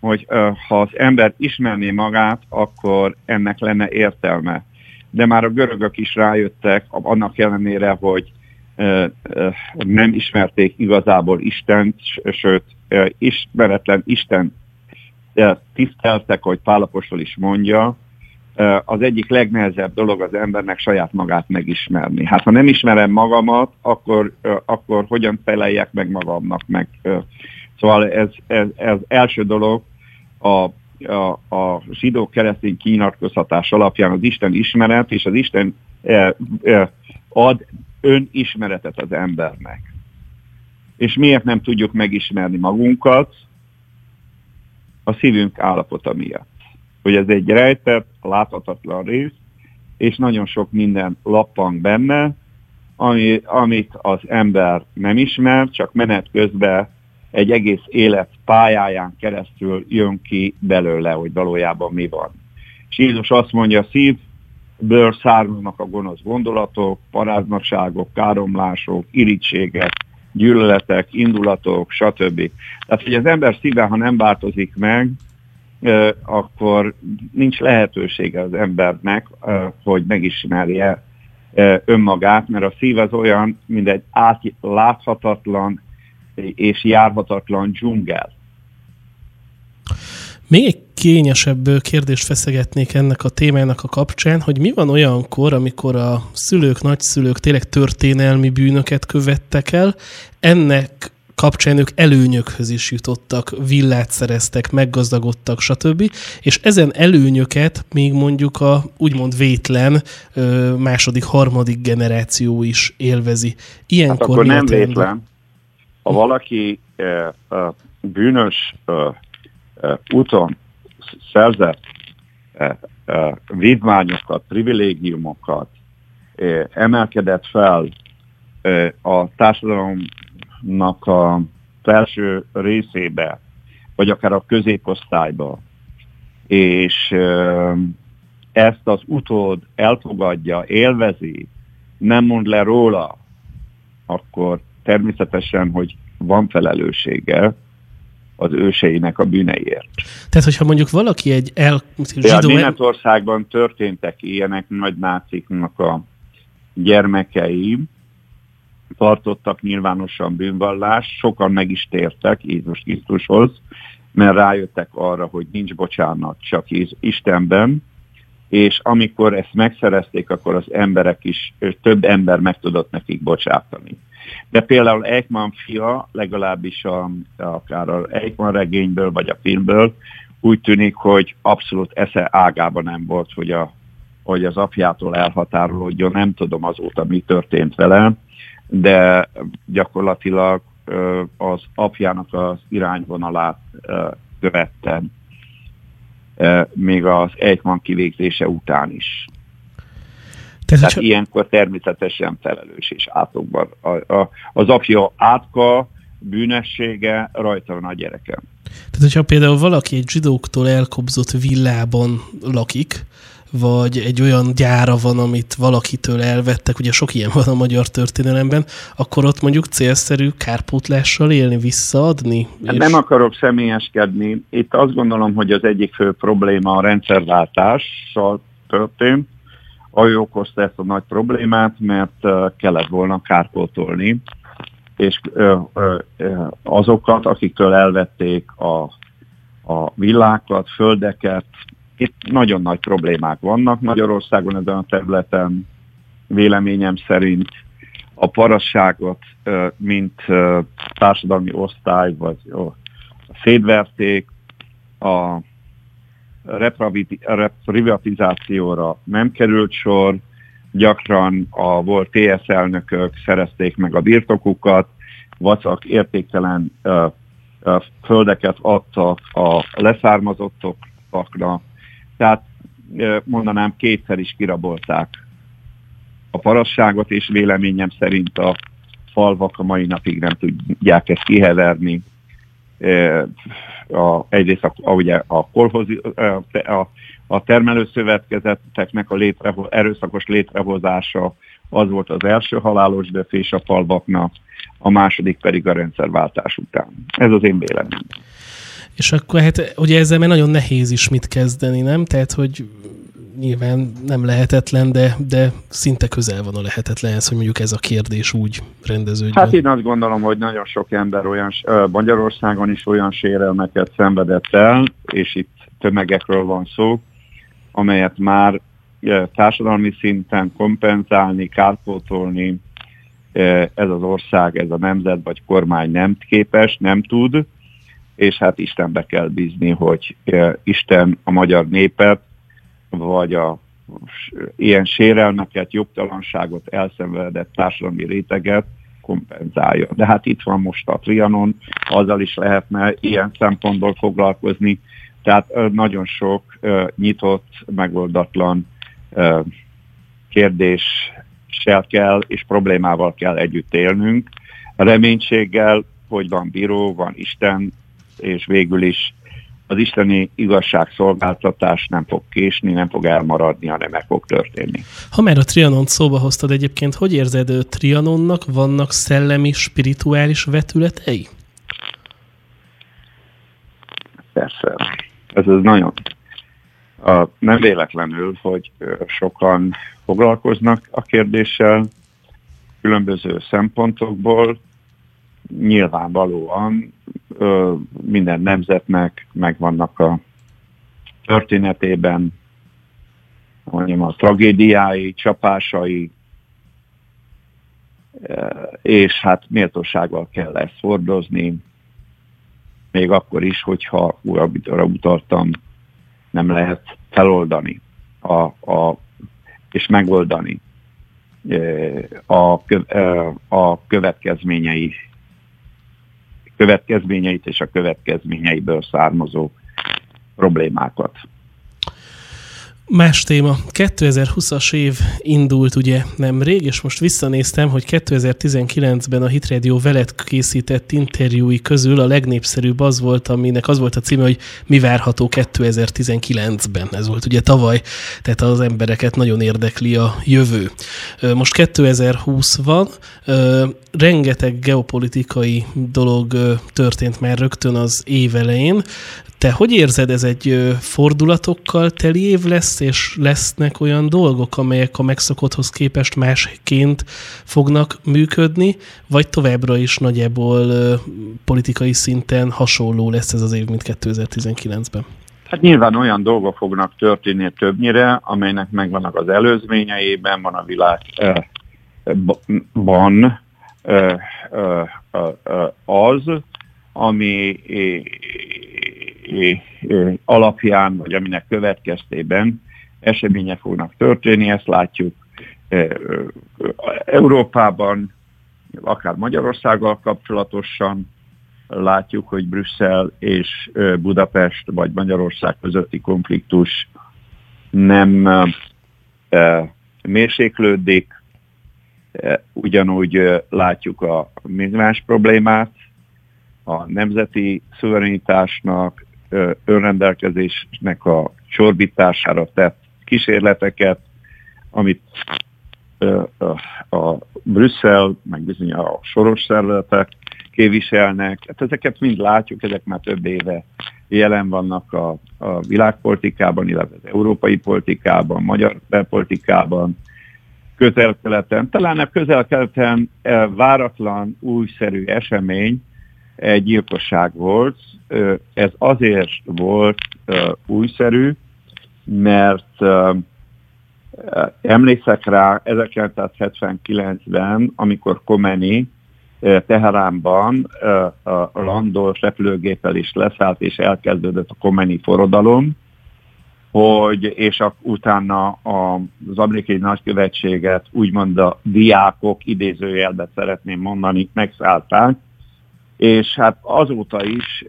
hogy e, ha az ember ismerné magát, akkor ennek lenne értelme. De már a görögök is rájöttek, annak ellenére, hogy nem ismerték igazából Istent, sőt, ismeretlen Isten tiszteltek, hogy Pálapostól is mondja, az egyik legnehezebb dolog az embernek saját magát megismerni. Hát ha nem ismerem magamat, akkor, akkor hogyan feleljek meg magamnak meg. Szóval ez, ez, ez első dolog a, a, a zsidó keresztény kinyilatkoztatás alapján az Isten ismeret, és az Isten ad önismeretet az embernek. És miért nem tudjuk megismerni magunkat? A szívünk állapota miatt. Hogy ez egy rejtett, láthatatlan rész, és nagyon sok minden lappang benne, ami, amit az ember nem ismer, csak menet közben egy egész élet pályáján keresztül jön ki belőle, hogy valójában mi van. És Jézus azt mondja, a szív ből származnak a gonosz gondolatok, paráznakságok, káromlások, irítségek, gyűlöletek, indulatok, stb. Tehát, hogy az ember szíve, ha nem változik meg, akkor nincs lehetősége az embernek, hogy megismerje önmagát, mert a szív az olyan, mint egy átláthatatlan és járhatatlan dzsungel. Még egy kényesebb kérdést feszegetnék ennek a témának a kapcsán, hogy mi van olyankor, amikor a szülők, nagyszülők tényleg történelmi bűnöket követtek el, ennek kapcsán ők előnyökhöz is jutottak, villát szereztek, meggazdagodtak, stb. És ezen előnyöket még mondjuk a úgymond vétlen második, harmadik generáció is élvezi. Ilyenkor hát akkor nem vétlen. Ha valaki bűnös úton szerzett vívmányokat, privilégiumokat, emelkedett fel a társadalomnak a felső részébe, vagy akár a középosztályba, és ezt az utód elfogadja, élvezi, nem mond le róla, akkor természetesen, hogy van felelőssége, az őseinek a bűneiért. Tehát, hogyha mondjuk valaki egy el... Zsidó... Ja, Németországban történtek ilyenek nagy náciknak a gyermekei, tartottak nyilvánosan bűnvallást, sokan meg is tértek Jézus Krisztushoz, mert rájöttek arra, hogy nincs bocsánat csak Istenben, és amikor ezt megszerezték, akkor az emberek is, több ember meg tudott nekik bocsátani. De például Eichmann fia, legalábbis a, akár az Eichmann regényből, vagy a filmből, úgy tűnik, hogy abszolút esze ágában nem volt, hogy, a, hogy az apjától elhatárolódjon. Nem tudom azóta, mi történt vele, de gyakorlatilag az apjának az irányvonalát követte még az Eichmann kivégzése után is. Tehát, Tehát ilyenkor természetesen felelős és átokban. A, a, az apja átka, bűnessége rajta van a gyerekem. Tehát, hogyha például valaki egy zsidóktól elkobzott villában lakik, vagy egy olyan gyára van, amit valakitől elvettek, ugye sok ilyen van a magyar történelemben, akkor ott mondjuk célszerű kárpótlással élni, visszaadni? Hát és... Nem akarok személyeskedni. Itt azt gondolom, hogy az egyik fő probléma a rendszerváltással történt, ő okozta ezt a nagy problémát, mert kellett volna kárpótolni, és azokat, akiktől elvették a, a villákat, földeket, itt nagyon nagy problémák vannak Magyarországon ezen a területen, véleményem szerint. A parasságot, mint társadalmi osztály, vagy szétverték, a reprivatizációra nem került sor, gyakran a volt TS elnökök szerezték meg a birtokukat, vacak értéktelen földeket adtak a leszármazottaknak, tehát mondanám kétszer is kirabolták a parasságot, és véleményem szerint a falvak a mai napig nem tudják ezt kiheverni. A, egyrészt a, a, ugye a, kolhozi, a, a termelőszövetkezeteknek a létreho, erőszakos létrehozása az volt az első halálos döfés a falvaknak, a második pedig a rendszerváltás után. Ez az én véleményem. És akkor hát ugye ezzel már nagyon nehéz is mit kezdeni, nem? Tehát, hogy nyilván nem lehetetlen, de, de szinte közel van a lehetetlenhez, hogy mondjuk ez a kérdés úgy rendeződjön. Hát én azt gondolom, hogy nagyon sok ember olyan, Magyarországon is olyan sérelmeket szenvedett el, és itt tömegekről van szó, amelyet már társadalmi szinten kompenzálni, kárpótolni ez az ország, ez a nemzet vagy kormány nem képes, nem tud, és hát Istenbe kell bízni, hogy Isten a magyar népet, vagy a ilyen sérelmeket, jogtalanságot elszenvedett társadalmi réteget kompenzálja. De hát itt van most a Trianon, azzal is lehetne ilyen szempontból foglalkozni, tehát nagyon sok nyitott, megoldatlan kérdéssel kell és problémával kell együtt élnünk. Reménységgel, hogy van bíró, van Isten, és végül is az isteni igazságszolgáltatás nem fog késni, nem fog elmaradni, hanem meg fog történni. Ha már a Trianont szóba hoztad egyébként, hogy érzed a Trianonnak? Vannak szellemi, spirituális vetületei? Persze. Ez, ez nagyon. A, nem véletlenül, hogy sokan foglalkoznak a kérdéssel különböző szempontokból, nyilvánvalóan ö, minden nemzetnek megvannak a történetében mondjam, a tragédiái, csapásai, és hát méltósággal kell ezt hordozni, még akkor is, hogyha újra utaltam, nem lehet feloldani a, a, és megoldani a, a következményei következményeit és a következményeiből származó problémákat. Más téma. 2020-as év indult ugye nemrég, és most visszanéztem, hogy 2019-ben a Hitradio veled készített interjúi közül a legnépszerűbb az volt, aminek az volt a címe, hogy mi várható 2019-ben. Ez volt ugye tavaly, tehát az embereket nagyon érdekli a jövő. Most 2020 van, rengeteg geopolitikai dolog történt már rögtön az év elején. Te hogy érzed, ez egy fordulatokkal teli év lesz, és lesznek olyan dolgok, amelyek a megszokotthoz képest másként fognak működni, vagy továbbra is nagyjából politikai szinten hasonló lesz ez az év, mint 2019-ben? Hát nyilván olyan dolgok fognak történni többnyire, amelynek megvannak az előzményeiben, van a világban az, ami alapján, vagy aminek következtében események fognak történni, ezt látjuk Európában, akár Magyarországgal kapcsolatosan, látjuk, hogy Brüsszel és Budapest vagy Magyarország közötti konfliktus nem mérséklődik, ugyanúgy látjuk a migráns problémát, a nemzeti szuverenitásnak, önrendelkezésnek a csorbítására tett kísérleteket, amit a Brüsszel, meg bizony a soros szervezetek képviselnek. Hát ezeket mind látjuk, ezek már több éve jelen vannak a, a világpolitikában, illetve az európai politikában, magyar belpolitikában, közel-keleten. Talán a közel-keleten váratlan, újszerű esemény egy gyilkosság volt. Ez azért volt újszerű, mert emlékszek rá 1979-ben, amikor Komeni Teheránban a landol repülőgéppel is leszállt, és elkezdődött a Komeni forradalom, hogy, és a, utána az amerikai nagykövetséget úgymond a diákok idézőjelben szeretném mondani, megszállták, és hát azóta is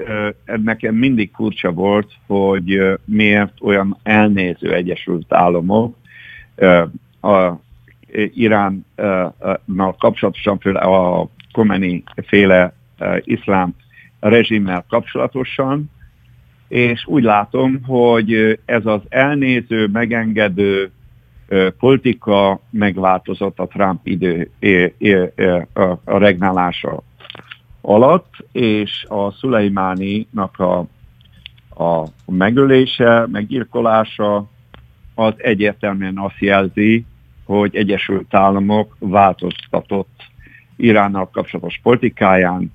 nekem mindig furcsa volt, hogy miért olyan elnéző Egyesült Államok a Iránnal kapcsolatosan, például a Komeni féle iszlám rezsimmel kapcsolatosan, és úgy látom, hogy ez az elnéző, megengedő politika megváltozott a Trump idő a regnálása alatt, és a Szulejmáninak a, a megölése, meggyilkolása az egyértelműen azt jelzi, hogy Egyesült Államok változtatott Iránnal kapcsolatos politikáján.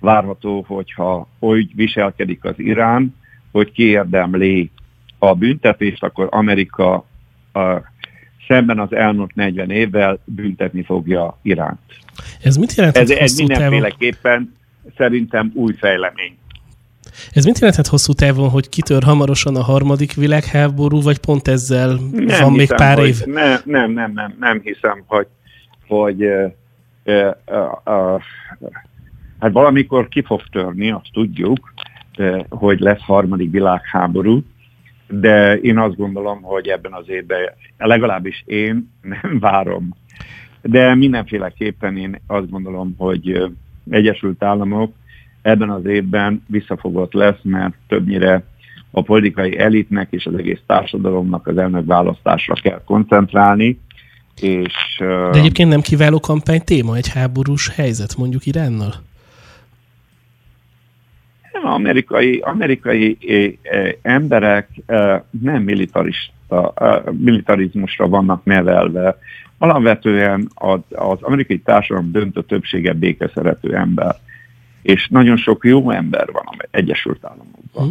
Várható, hogyha úgy viselkedik az Irán, hogy kiérdemli a büntetést, akkor Amerika a, szemben az elmúlt 40 évvel büntetni fogja Iránt. Ez mit jelent? Ez, ez mindenféleképpen szerintem új fejlemény. Ez mit jelenthet hosszú távon, hogy kitör hamarosan a harmadik világháború, vagy pont ezzel nem van hiszem, még pár év? Nem, nem, nem, nem, nem hiszem, hogy, hogy uh, uh, uh, hát valamikor ki fog törni, azt tudjuk, uh, hogy lesz harmadik világháború, de én azt gondolom, hogy ebben az évben legalábbis én [laughs] nem várom. De mindenféleképpen én azt gondolom, hogy Egyesült Államok ebben az évben visszafogott lesz, mert többnyire a politikai elitnek és az egész társadalomnak az elnök választásra kell koncentrálni. És, De egyébként nem kiváló kampány téma egy háborús helyzet mondjuk Iránnal? Amerikai, amerikai emberek nem militarista, militarizmusra vannak nevelve. Alapvetően az, az amerikai társadalom döntő többsége békeszerető ember és nagyon sok jó ember van az Egyesült Államokban. Hm.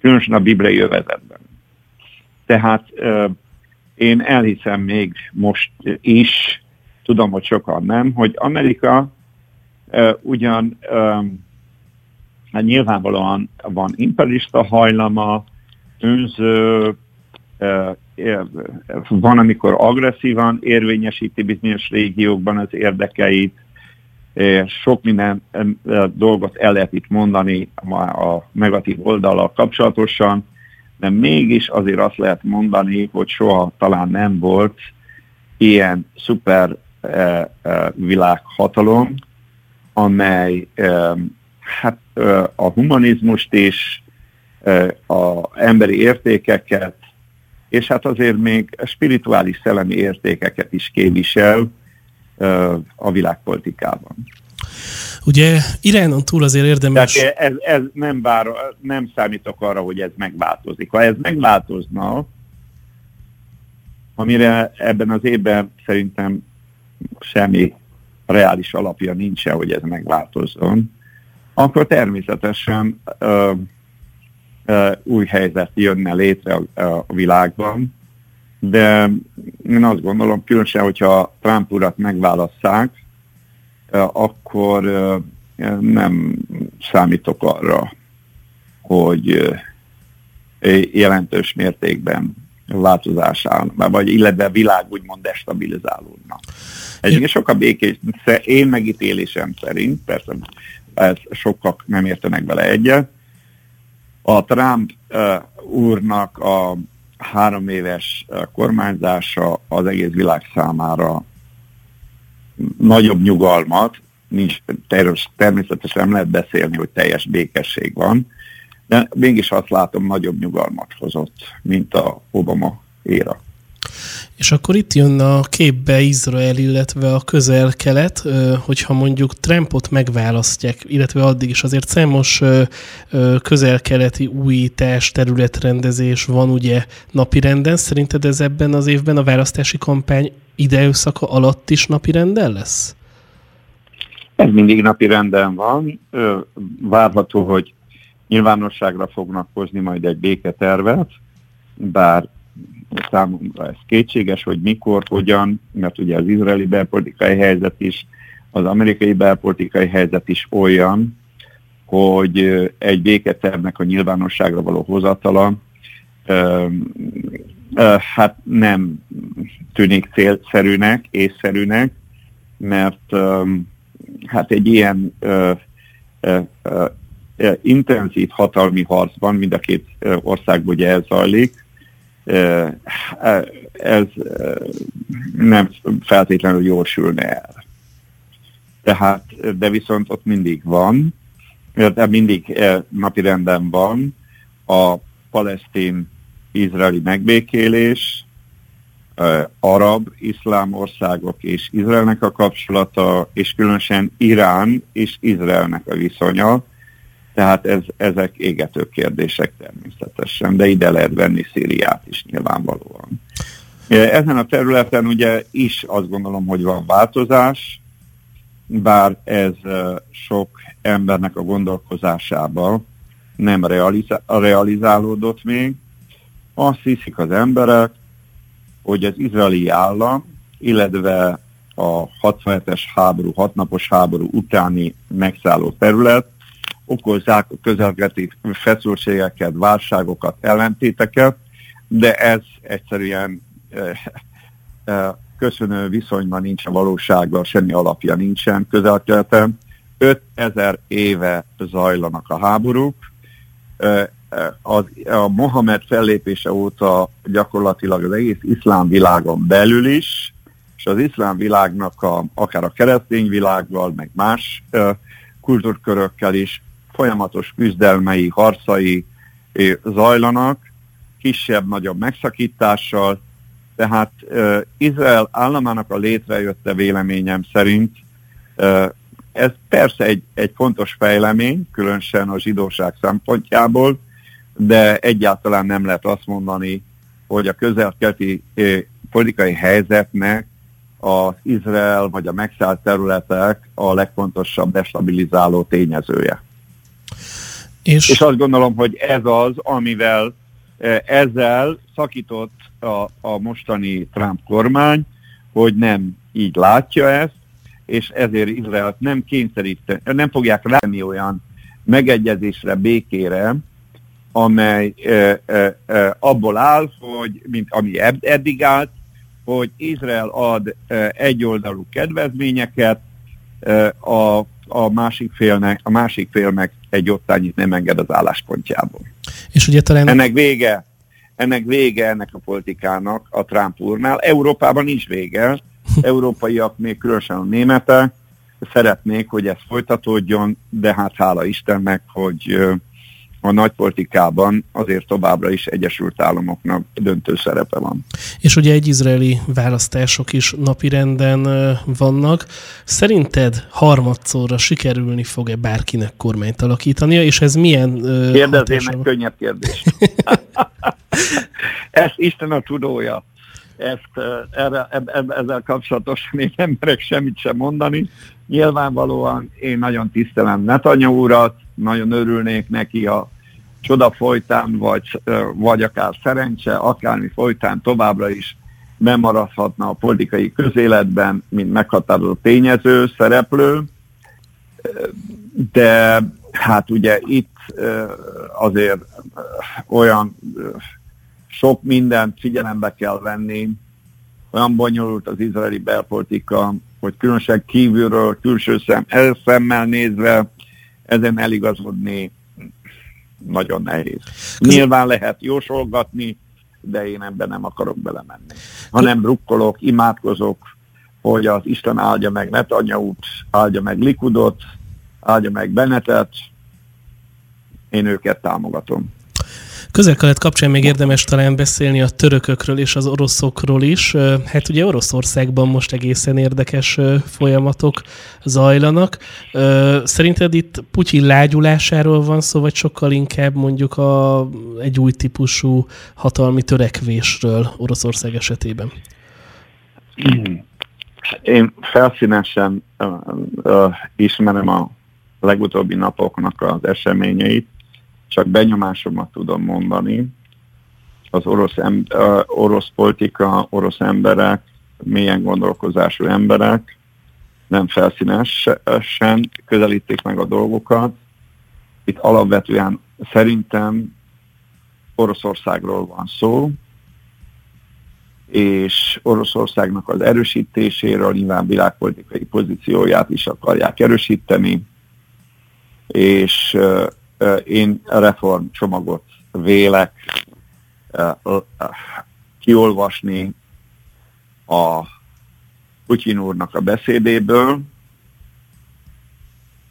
Különösen a bibliai övezetben. Tehát én elhiszem még most is, tudom, hogy sokan nem, hogy Amerika ugyan hát nyilvánvalóan van imperialista hajlama, önző, van, amikor agresszívan érvényesíti bizonyos régiókban az érdekeit, sok minden dolgot el lehet itt mondani a negatív oldalal kapcsolatosan, de mégis azért azt lehet mondani, hogy soha talán nem volt ilyen szuper világhatalom, amely hát a humanizmust is, a emberi értékeket, és hát azért még spirituális szellemi értékeket is képvisel, a világpolitikában. Ugye Iránon túl azért érdemes... Tehát ez, ez nem, bár, nem számítok arra, hogy ez megváltozik. Ha ez megváltozna, amire ebben az évben szerintem semmi reális alapja nincs, hogy ez megváltozzon, akkor természetesen ö, ö, új helyzet jönne létre a, a világban, de én azt gondolom, különösen, hogyha Trump urat megválasszák, akkor nem számítok arra, hogy jelentős mértékben változás áll, vagy illetve a világ úgymond destabilizálódna. Egyébként sokkal békés, én megítélésem szerint, persze ez sokak nem értenek vele egyet, a Trump úrnak a három éves kormányzása az egész világ számára nagyobb nyugalmat, nincs, természetesen nem lehet beszélni, hogy teljes békesség van, de mégis azt látom, nagyobb nyugalmat hozott, mint a Obama éra. És akkor itt jön a képbe Izrael, illetve a közel-kelet, hogyha mondjuk Trumpot megválasztják, illetve addig is azért számos közel-keleti újítás, területrendezés van ugye napirenden. Szerinted ez ebben az évben a választási kampány időszaka alatt is napirenden lesz? Ez mindig napirenden van. Várható, hogy nyilvánosságra fognak hozni majd egy béketervet, bár számomra ez kétséges, hogy mikor, hogyan, mert ugye az izraeli belpolitikai helyzet is, az amerikai belpolitikai helyzet is olyan, hogy egy béketervnek a nyilvánosságra való hozatala hát nem tűnik célszerűnek, észszerűnek, mert hát egy ilyen intenzív hatalmi harcban, mind a két országban ugye ez zajlik, ez nem feltétlenül jól sülne el. Tehát, de viszont ott mindig van, de mindig napirenden van a palesztin-izraeli megbékélés, arab, iszlám országok és Izraelnek a kapcsolata, és különösen Irán és Izraelnek a viszonya, tehát ez, ezek égető kérdések természetesen, de ide lehet venni Szíriát is nyilvánvalóan. Ezen a területen ugye is azt gondolom, hogy van változás, bár ez sok embernek a gondolkozásába nem realizá- realizálódott még. Azt hiszik az emberek, hogy az izraeli állam, illetve a 67-es háború, hatnapos háború utáni megszálló terület okozzák a közelgeti feszültségeket, válságokat, ellentéteket, de ez egyszerűen eh, eh, köszönő viszonyban nincs a valósággal, semmi alapja nincsen közelkeleten. 5000 éve zajlanak a háborúk. Eh, az, a Mohamed fellépése óta gyakorlatilag az egész iszlám világon belül is, és az iszlám világnak a, akár a keresztény világgal, meg más kultúrkörökkel is folyamatos küzdelmei, harcai zajlanak, kisebb-nagyobb megszakítással, tehát uh, Izrael államának a létrejötte véleményem szerint uh, ez persze egy, egy fontos fejlemény, különösen a zsidóság szempontjából, de egyáltalán nem lehet azt mondani, hogy a közelkeleti politikai helyzetnek az Izrael vagy a megszállt területek a legfontosabb destabilizáló tényezője. És... és azt gondolom, hogy ez az, amivel e, ezzel szakított a, a mostani Trump kormány, hogy nem így látja ezt, és ezért Izraelt nem kényszerít, nem fogják ráni olyan megegyezésre, békére, amely e, e, e, abból áll, hogy, mint ami eddig állt, hogy Izrael ad egyoldalú kedvezményeket, a a másik félnek, a másik fél meg egy ottányit nem enged az álláspontjából. És ugye talán... Ennek vége, ennek vége ennek a politikának a Trump úrnál. Európában nincs vége. [laughs] Európaiak, még különösen a németek szeretnék, hogy ez folytatódjon, de hát hála Istennek, hogy a nagypolitikában azért továbbra is Egyesült Államoknak döntő szerepe van. És ugye egy izraeli választások is napirenden vannak. Szerinted harmadszorra sikerülni fog-e bárkinek kormányt alakítania, és ez milyen... Kérdezzél meg könnyebb kérdés. [laughs] Ezt Isten a tudója. Ezt, erre, ezzel kapcsolatos még emberek semmit sem mondani. Nyilvánvalóan én nagyon tisztelem Netanyahu urat, nagyon örülnék neki, a csoda folytán, vagy, vagy akár szerencse, akármi folytán továbbra is bemaradhatna a politikai közéletben, mint meghatározó tényező, szereplő, de hát ugye itt azért olyan sok mindent figyelembe kell venni, olyan bonyolult az izraeli belpolitika, hogy különösen kívülről, külső szem, szemmel nézve ezen eligazodni nagyon nehéz. Nyilván lehet jósolgatni, de én ebben nem akarok belemenni. Hanem rukkolok, imádkozok, hogy az Isten áldja meg Netanyahu-t, áldja meg Likudot, áldja meg Bennetet, én őket támogatom. Közel-kelet kapcsán még érdemes talán beszélni a törökökről és az oroszokról is. Hát ugye Oroszországban most egészen érdekes folyamatok zajlanak. Szerinted itt Putyin lágyulásáról van szó, vagy sokkal inkább mondjuk a, egy új típusú hatalmi törekvésről Oroszország esetében? Én felszínesen uh, ismerem a legutóbbi napoknak az eseményeit, csak benyomásomat tudom mondani. Az orosz, em, orosz politika, orosz emberek, milyen gondolkozású emberek, nem felszínesen közelítik meg a dolgokat. Itt alapvetően szerintem Oroszországról van szó, és Oroszországnak az erősítéséről nyilván világpolitikai pozícióját is akarják erősíteni, és én reformcsomagot vélek kiolvasni a Putyin úrnak a beszédéből,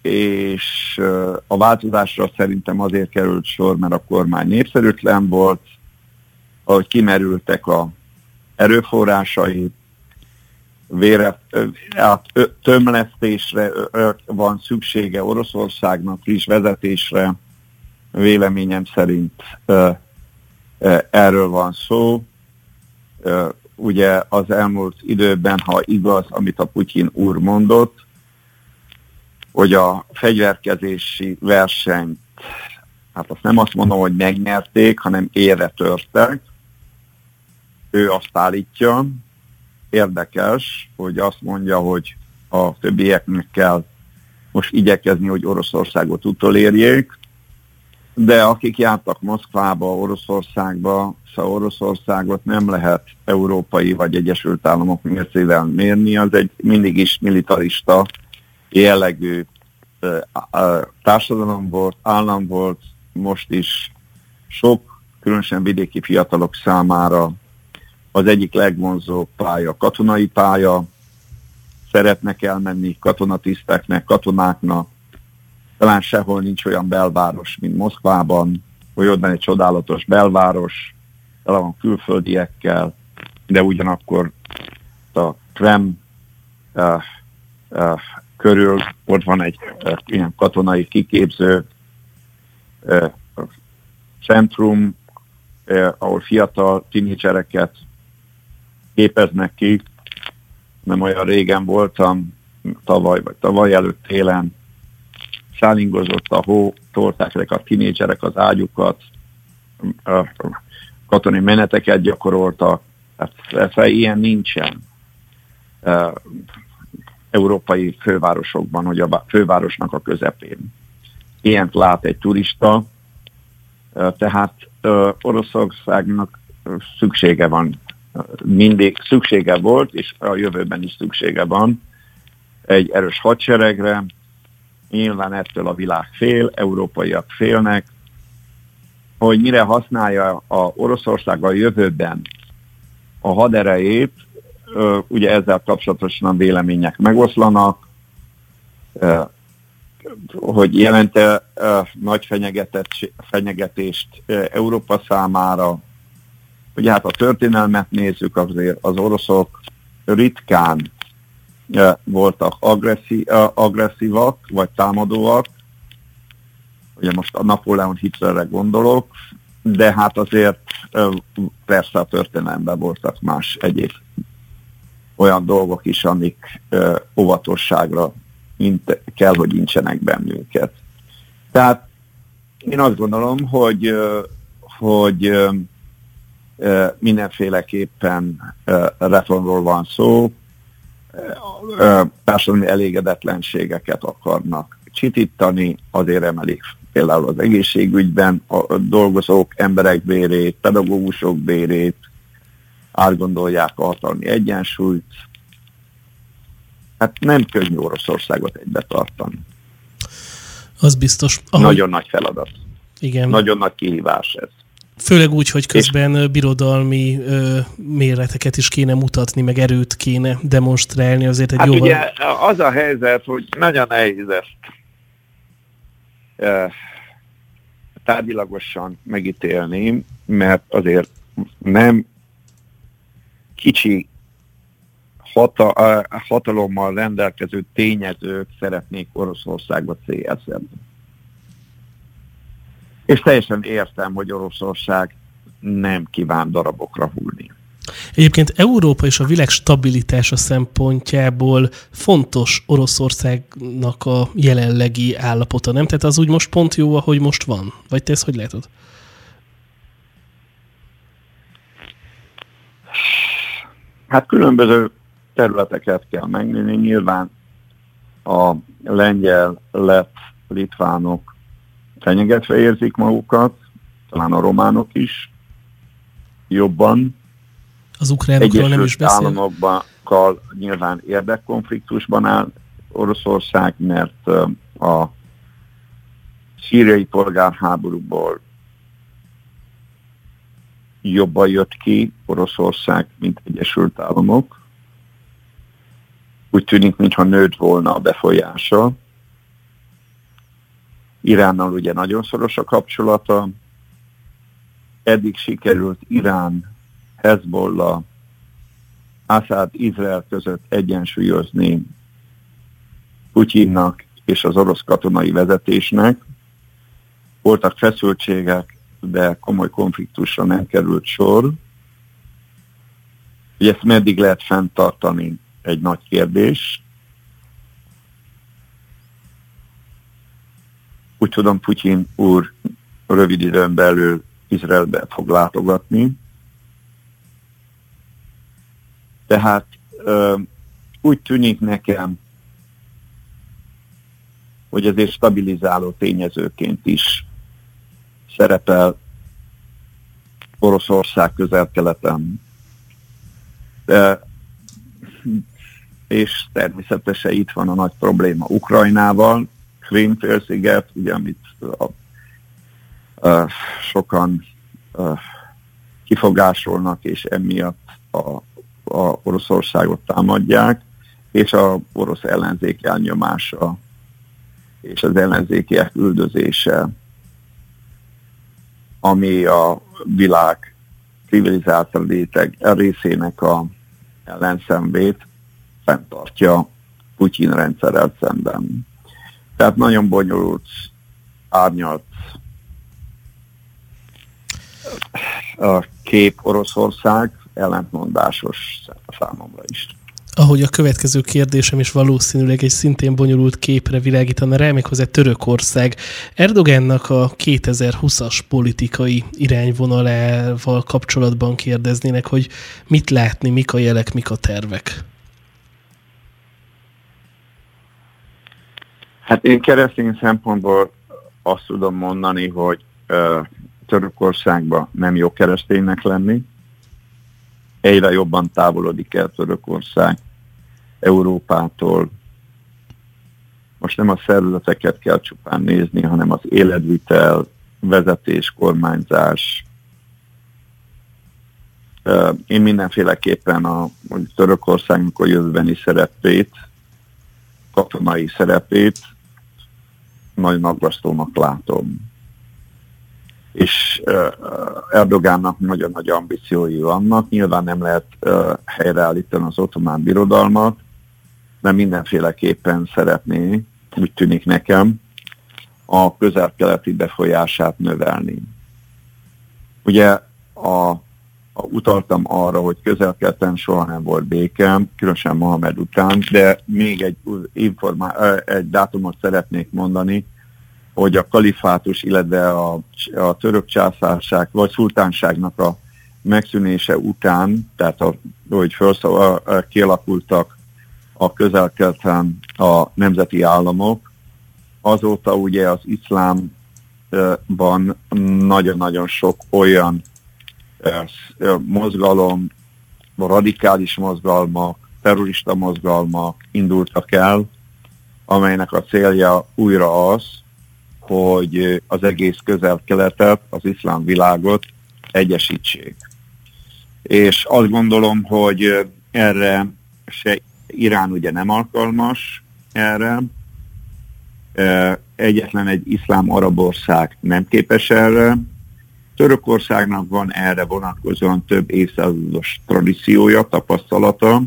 és a változásra szerintem azért került sor, mert a kormány népszerűtlen volt, ahogy kimerültek a erőforrásai, vére, tömlesztésre van szüksége Oroszországnak, friss vezetésre, véleményem szerint erről van szó. Ugye az elmúlt időben, ha igaz, amit a Putyin úr mondott, hogy a fegyverkezési versenyt, hát azt nem azt mondom, hogy megnyerték, hanem ére törtek. Ő azt állítja, érdekes, hogy azt mondja, hogy a többieknek kell most igyekezni, hogy Oroszországot utolérjék, de akik jártak Moszkvába, Oroszországba, szóval Oroszországot nem lehet európai vagy Egyesült Államok mércével mérni, az egy mindig is militarista jellegű társadalom volt, állam volt, most is sok, különösen vidéki fiatalok számára az egyik legvonzóbb pálya katonai pálya, szeretnek elmenni katonatiszteknek, katonáknak, talán sehol nincs olyan belváros, mint Moszkvában, hogy ott egy csodálatos belváros, tele van külföldiekkel, de ugyanakkor a Krem uh, uh, körül ott van egy uh, ilyen katonai kiképző uh, centrum, uh, ahol fiatal tinédzsereket képeznek ki. Nem olyan régen voltam, tavaly vagy tavaly előtt télen, szálingozott a hó, tolták le a tinédzserek az ágyukat, katonai meneteket gyakoroltak, tehát ilyen nincsen európai fővárosokban, hogy a fővárosnak a közepén. Ilyent lát egy turista, tehát Oroszországnak szüksége van mindig szüksége volt, és a jövőben is szüksége van egy erős hadseregre. Nyilván ettől a világ fél, európaiak félnek, hogy mire használja a Oroszország a jövőben a haderejét, ugye ezzel kapcsolatosan a vélemények megoszlanak, hogy jelente nagy fenyegetést Európa számára, Ugye hát a történelmet nézzük, azért az oroszok ritkán voltak agresszí, agresszívak, vagy támadóak. Ugye most a Napóleon Hitlerre gondolok, de hát azért persze a történelemben voltak más egyéb olyan dolgok is, amik óvatosságra kell, hogy nincsenek bennünket. Tehát én azt gondolom, hogy, hogy mindenféleképpen reformról van szó, társadalmi elégedetlenségeket akarnak csitítani, azért emelik például az egészségügyben a dolgozók, emberek bérét, pedagógusok bérét, átgondolják a hatalmi egyensúlyt. Hát nem könnyű Oroszországot egybe tartani. Az biztos. Ahogy... Nagyon nagy feladat. Igen. Nagyon nagy kihívás ez. Főleg úgy, hogy közben és... birodalmi ö, méreteket is kéne mutatni, meg erőt kéne demonstrálni, azért egy hát jóval... ugye az a helyzet, hogy nagyon nehéz ezt e, tárgyilagosan megítélni, mert azért nem kicsi hata, hatalommal rendelkező tényezők szeretnék Oroszországot célzni. És teljesen értem, hogy Oroszország nem kíván darabokra hullni. Egyébként Európa és a világ stabilitása szempontjából fontos Oroszországnak a jelenlegi állapota, nem? Tehát az úgy most pont jó, ahogy most van? Vagy te ezt hogy látod? Hát különböző területeket kell megnézni. Nyilván a lengyel, lett, litvánok fenyegetve érzik magukat, talán a románok is jobban. Az ukránokról nem is beszél. államokkal nyilván érdekkonfliktusban áll Oroszország, mert a szíriai polgárháborúból jobban jött ki Oroszország, mint Egyesült Államok. Úgy tűnik, mintha nőtt volna a befolyása. Iránnal ugye nagyon szoros a kapcsolata. Eddig sikerült Irán, Hezbollah, Assad, Izrael között egyensúlyozni Putyinnak és az orosz katonai vezetésnek. Voltak feszültségek, de komoly konfliktusra nem került sor. Hogy ezt meddig lehet fenntartani, egy nagy kérdés. Úgy tudom, Putyin úr rövid időn belül Izraelbe fog látogatni. Tehát úgy tűnik nekem, hogy ezért stabilizáló tényezőként is szerepel Oroszország közel-keleten. És természetesen itt van a nagy probléma Ukrajnával, Krímfélsziget, ugye amit a, a, sokan a, kifogásolnak, és emiatt a, a Oroszországot támadják, és a orosz ellenzék elnyomása és az ellenzékiek üldözése ami a világ civilizált réteg részének a ellenszenvét fenntartja Putyin rendszerrel szemben. Tehát nagyon bonyolult, árnyalt a kép Oroszország ellentmondásos számomra is ahogy a következő kérdésem is valószínűleg egy szintén bonyolult képre világítana rá, méghozzá Törökország. Erdogánnak a 2020-as politikai irányvonalával kapcsolatban kérdeznének, hogy mit látni, mik a jelek, mik a tervek? Hát én keresztény szempontból azt tudom mondani, hogy uh, Törökországban nem jó kereszténynek lenni, egyre jobban távolodik el Törökország Európától. Most nem a szervezeteket kell csupán nézni, hanem az életvitel, vezetés, kormányzás. Én mindenféleképpen a Törökországnak a jövőbeni szerepét, katonai szerepét nagyon aggasztónak látom és Erdogánnak nagyon nagy ambíciói vannak. Nyilván nem lehet helyreállítani az ottomán birodalmat, de mindenféleképpen szeretné, úgy tűnik nekem, a közel-keleti befolyását növelni. Ugye a, utaltam arra, hogy közel soha nem volt békem, különösen Mohamed után, de még egy, informá- egy dátumot szeretnék mondani, hogy a kalifátus, illetve a, a török császárság vagy szultánságnak a megszűnése után, tehát a, hogy felszava, kialakultak a közel a nemzeti államok, azóta ugye az iszlámban nagyon-nagyon sok olyan mozgalom, radikális mozgalmak, terrorista mozgalmak indultak el, amelynek a célja újra az, hogy az egész közel-keletet, az iszlám világot egyesítsék. És azt gondolom, hogy erre se Irán ugye nem alkalmas erre, egyetlen egy iszlám arab ország nem képes erre, Törökországnak van erre vonatkozóan több évszázados tradíciója, tapasztalata.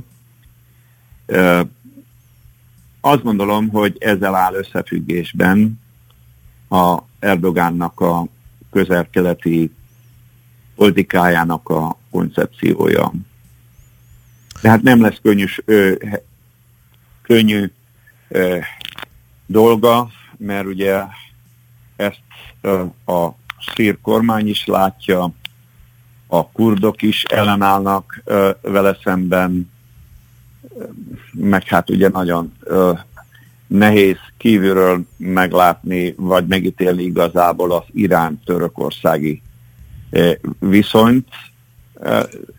Azt gondolom, hogy ezzel áll összefüggésben a Erdogánnak a közel-keleti politikájának a koncepciója. Tehát nem lesz könnyű, ö, könnyű dolga, mert ugye ezt a szír kormány is látja, a kurdok is ellenállnak vele szemben, meg hát ugye nagyon nehéz kívülről meglátni, vagy megítélni igazából az Irán-törökországi viszonyt.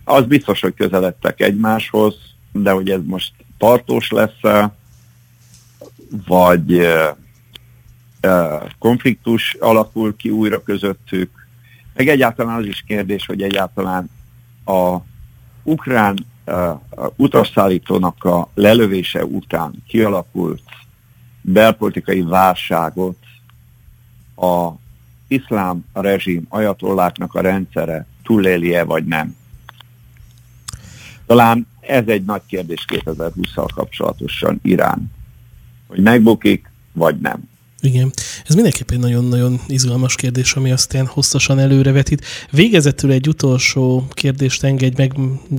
Az biztos, hogy közeledtek egymáshoz, de hogy ez most tartós lesz vagy konfliktus alakul ki újra közöttük. Meg egyáltalán az is kérdés, hogy egyáltalán a ukrán uh, utasszállítónak a lelövése után kialakult belpolitikai válságot a iszlám rezsim ajatolláknak a rendszere túlélje vagy nem. Talán ez egy nagy kérdés 2020-szal kapcsolatosan Irán, hogy megbukik, vagy nem. Igen, ez mindenképp egy nagyon-nagyon izgalmas kérdés, ami aztán hosszasan előrevetít. Végezetül egy utolsó kérdést engedj meg,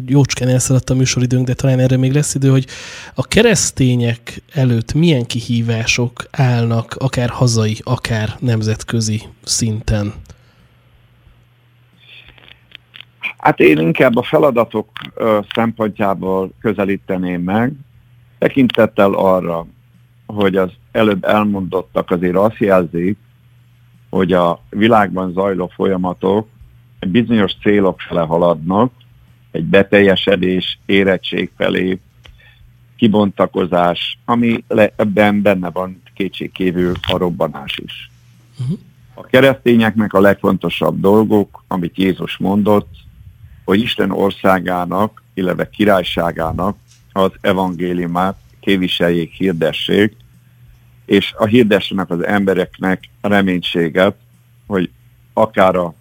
jócskán elszaladt a műsoridőnk, de talán erre még lesz idő, hogy a keresztények előtt milyen kihívások állnak, akár hazai, akár nemzetközi szinten? Hát én inkább a feladatok szempontjából közelíteném meg, tekintettel arra, hogy az előbb elmondottak azért azt jelzik, hogy a világban zajló folyamatok bizonyos célok fele haladnak, egy beteljesedés, érettség felé, kibontakozás, ami ebben benne van kétségkívül a robbanás is. A keresztényeknek a legfontosabb dolgok, amit Jézus mondott, hogy Isten országának, illetve királyságának az evangéliumát képviseljék, hirdessék, és a hirdessenek az embereknek reménységet, hogy akár a,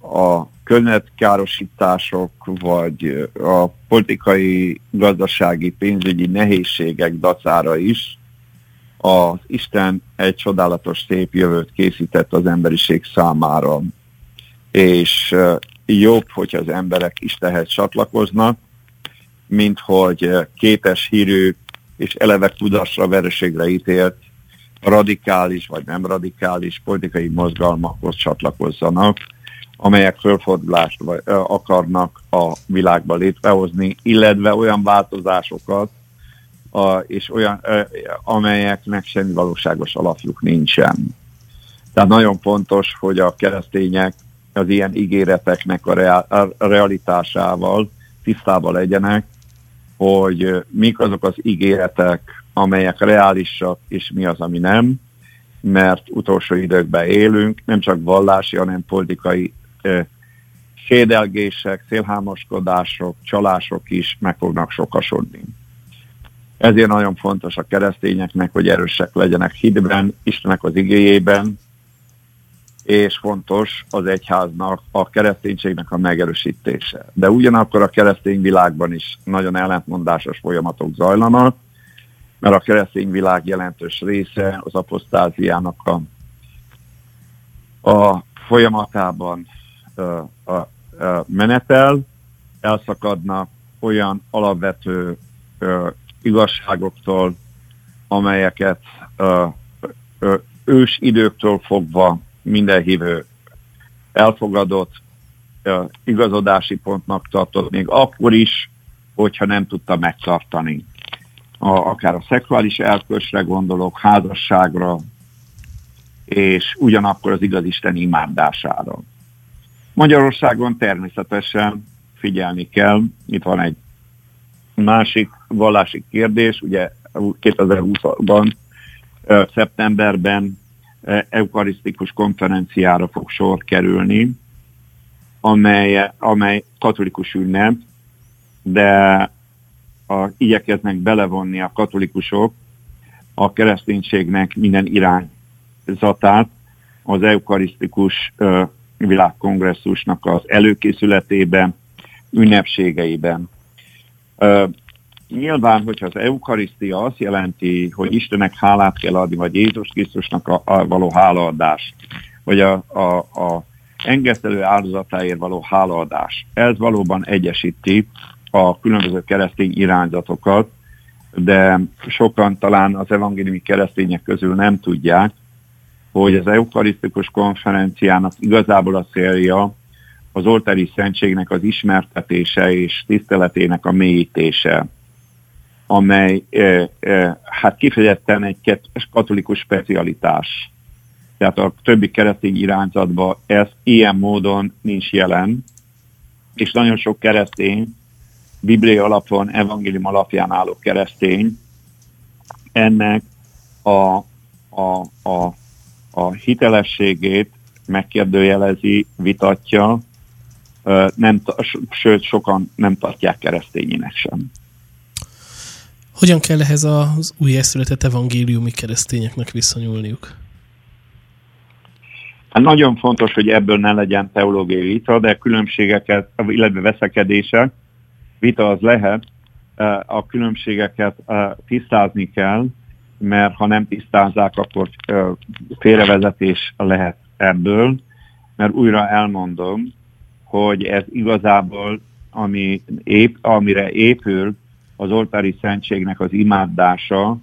a környezetkárosítások, vagy a politikai, gazdasági, pénzügyi nehézségek dacára is az Isten egy csodálatos szép jövőt készített az emberiség számára. És jobb, hogyha az emberek Istenhez csatlakoznak, mint hogy képes hírű és eleve kudarcra, vereségre ítélt radikális vagy nem radikális politikai mozgalmakhoz csatlakozzanak, amelyek fölfordulást akarnak a világba létrehozni, illetve olyan változásokat, a, és olyan, amelyeknek semmi valóságos alapjuk nincsen. Tehát nagyon fontos, hogy a keresztények az ilyen ígéreteknek a, reál, a realitásával tisztában legyenek, hogy mik azok az ígéretek, amelyek reálisak, és mi az, ami nem, mert utolsó időkben élünk, nem csak vallási, hanem politikai eh, sédelgések, szélhámoskodások, csalások is meg fognak sokasodni. Ezért nagyon fontos a keresztényeknek, hogy erősek legyenek hitben, Istenek az igéjében, és fontos az egyháznak, a kereszténységnek a megerősítése. De ugyanakkor a keresztény világban is nagyon ellentmondásos folyamatok zajlanak, mert a keresztény világ jelentős része az apostáziának a, a folyamatában a, a, a menetel, elszakadnak olyan alapvető ö, igazságoktól, amelyeket ö, ö, ős időktől fogva minden hívő elfogadott igazodási pontnak tartott, még akkor is, hogyha nem tudta megtartani. A, akár a szexuális elkösre gondolok, házasságra, és ugyanakkor az igaz Isten imádására. Magyarországon természetesen figyelni kell, itt van egy másik vallási kérdés, ugye 2020-ban, szeptemberben eukarisztikus konferenciára fog sor kerülni, amely, amely katolikus ünnep, de a, igyekeznek belevonni a katolikusok a kereszténységnek minden irányzatát az eukarisztikus ö, világkongresszusnak az előkészületében, ünnepségeiben. Ö, nyilván, hogyha az eukarisztia azt jelenti, hogy Istennek hálát kell adni, vagy Jézus Krisztusnak a, a való hálaadás, vagy a, a, a engesztelő áldozatáért való hálaadás, ez valóban egyesíti a különböző keresztény irányzatokat, de sokan talán az evangéliumi keresztények közül nem tudják, hogy az eukarisztikus konferenciának igazából a célja az oltári szentségnek az ismertetése és tiszteletének a mélyítése, amely hát kifejezetten egy katolikus specialitás. Tehát a többi keresztény irányzatban ez ilyen módon nincs jelen, és nagyon sok keresztény, biblia alapon, evangélium alapján álló keresztény ennek a, a, a a hitelességét megkérdőjelezi, vitatja, nem, sőt, sokan nem tartják keresztényének sem. Hogyan kell ehhez az új született evangéliumi keresztényeknek viszonyulniuk? Hát nagyon fontos, hogy ebből ne legyen teológiai vita, de különbségeket, illetve veszekedések, vita az lehet, a különbségeket tisztázni kell, mert ha nem tisztázzák, akkor félrevezetés lehet ebből, mert újra elmondom, hogy ez igazából, ami ép, amire épül az oltári szentségnek az imádása,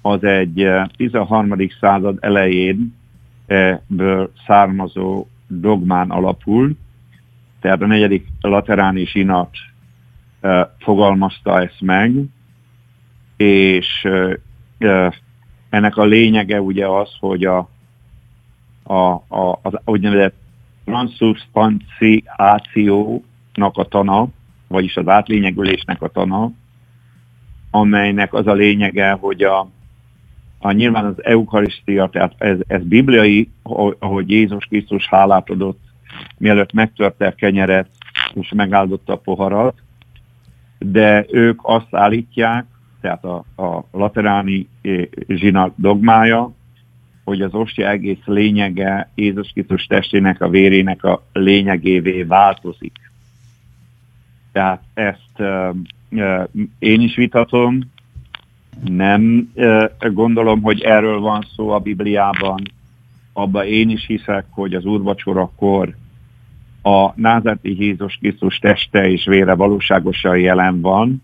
az egy 13. század elején ből származó dogmán alapul, tehát a negyedik lateráni zsinat fogalmazta ezt meg, és ennek a lényege ugye az, hogy a, a, a, az úgynevezett transzubstanciációnak a tana, vagyis az átlényegülésnek a tana, amelynek az a lényege, hogy a, a nyilván az eukarisztia, tehát ez, ez bibliai, ahogy Jézus Krisztus hálát adott, mielőtt megtörte a kenyeret, és megáldotta a poharat, de ők azt állítják, tehát a, a lateráni eh, zsinat dogmája, hogy az ostya egész lényege Jézus Krisztus testének, a vérének a lényegévé változik. Tehát ezt uh, én is vitatom, nem gondolom, hogy erről van szó a Bibliában, abba én is hiszek, hogy az úrvacsorakor a názati Jézus Krisztus teste és vére valóságosan jelen van,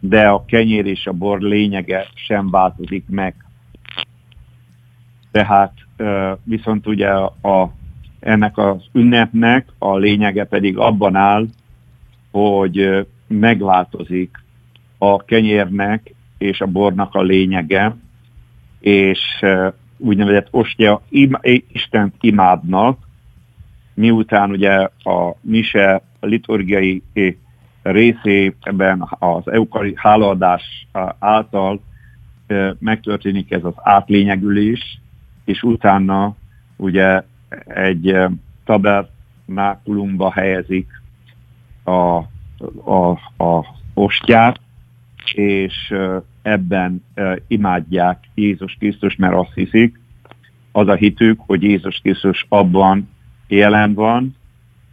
de a kenyér és a bor lényege sem változik meg. Tehát viszont ugye a, ennek az ünnepnek a lényege pedig abban áll, hogy megváltozik a kenyérnek és a bornak a lényege, és úgynevezett ostya im, Istent imádnak, miután ugye a mise liturgiai részében az eukari hálaadás által megtörténik ez az átlényegülés, és utána ugye egy tabernákulumba helyezik a, a, a ostját, és ebben imádják Jézus Krisztus, mert azt hiszik, az a hitük, hogy Jézus Krisztus abban jelen van,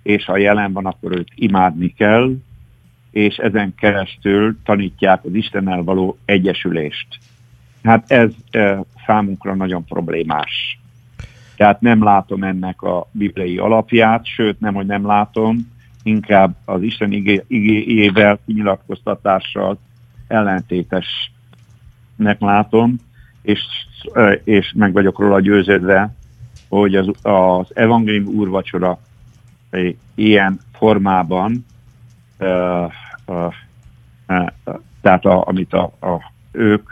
és ha jelen van, akkor őt imádni kell, és ezen keresztül tanítják az Istennel való egyesülést. Hát ez e, számunkra nagyon problémás. Tehát nem látom ennek a bibliai alapját, sőt nem, hogy nem látom, inkább az Isten igéjével, kinyilatkoztatással ellentétesnek látom, és, és meg vagyok róla győződve, hogy az, az evangélium úrvacsora ilyen formában tehát a, amit a, a, ők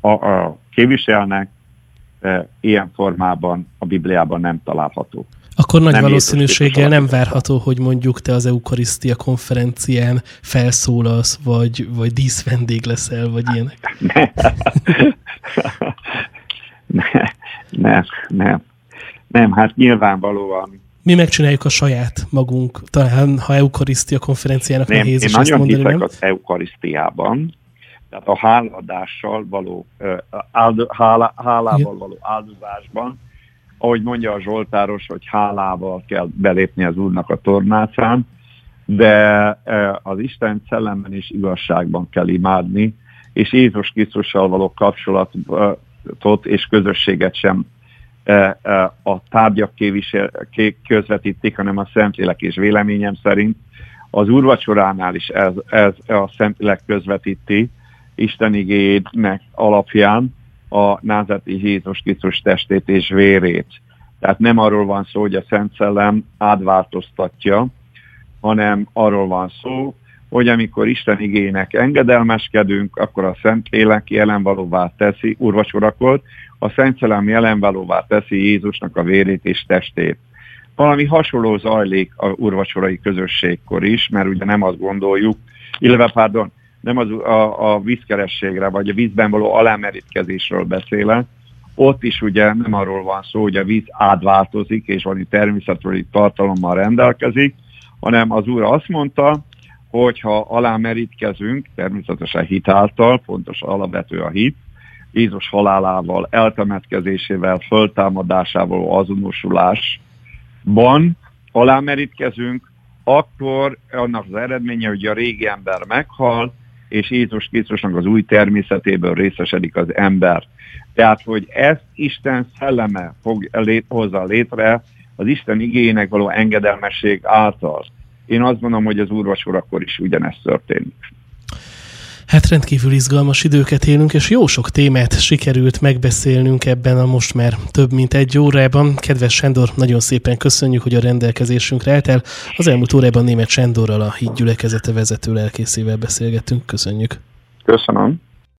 a, a, képviselnek, ilyen formában a Bibliában nem található. Akkor nagy nem valószínűséggel nem várható, hogy mondjuk te az Eukarisztia konferencián felszólalsz, vagy, vagy díszvendég leszel, vagy ilyenek. Nem, nem, nem. Nem, hát nyilvánvalóan mi megcsináljuk a saját magunk, talán ha eukarisztia konferenciának nem, nehéz én is nagyon ezt mondani, nem? az eukarisztiában, tehát a háladással való, áld, hálá, hálával Igen. való áldozásban, ahogy mondja a Zsoltáros, hogy hálával kell belépni az Úrnak a tornácán, de az Isten szellemben és igazságban kell imádni, és Jézus Krisztussal való kapcsolatot és közösséget sem a tárgyak közvetítik, hanem a Szentlélek és véleményem szerint. Az úrvacsoránál is ez, ez a Szentlélek közvetíti Isten igénynek alapján a názati Jézus Krisztus testét és vérét. Tehát nem arról van szó, hogy a Szent Szellem átváltoztatja, hanem arról van szó, hogy amikor Isten igének engedelmeskedünk, akkor a Szent Lélek jelenvalóvá teszi, úrvacsorakor, a Szent Szellem jelenvalóvá teszi Jézusnak a vérét és testét. Valami hasonló zajlik a úrvacsorai közösségkor is, mert ugye nem azt gondoljuk, illetve pardon, nem az, a, a vízkerességre, vagy a vízben való alámerítkezésről beszélek, ott is ugye nem arról van szó, hogy a víz átváltozik, és valami természetről tartalommal rendelkezik, hanem az úr azt mondta, hogy ha alámerítkezünk, természetesen hitáltal, fontos alapvető a hit, Jézus halálával, eltemetkezésével, föltámadásával, azonosulásban alámerítkezünk, akkor annak az eredménye, hogy a régi ember meghal, és Jézus Krisztusnak az új természetéből részesedik az ember. Tehát, hogy ezt Isten szelleme fog lét, hozza létre az Isten igényének való engedelmesség által. Én azt mondom, hogy az úrvacsorakor is ugyanezt történik. Hát rendkívül izgalmas időket élünk, és jó sok témát sikerült megbeszélnünk ebben a most már több mint egy órában. Kedves Sándor, nagyon szépen köszönjük, hogy a rendelkezésünkre álltál. Az elmúlt órában német Sándorral a hídgyülekezete vezető lelkészével beszélgettünk. Köszönjük. Köszönöm.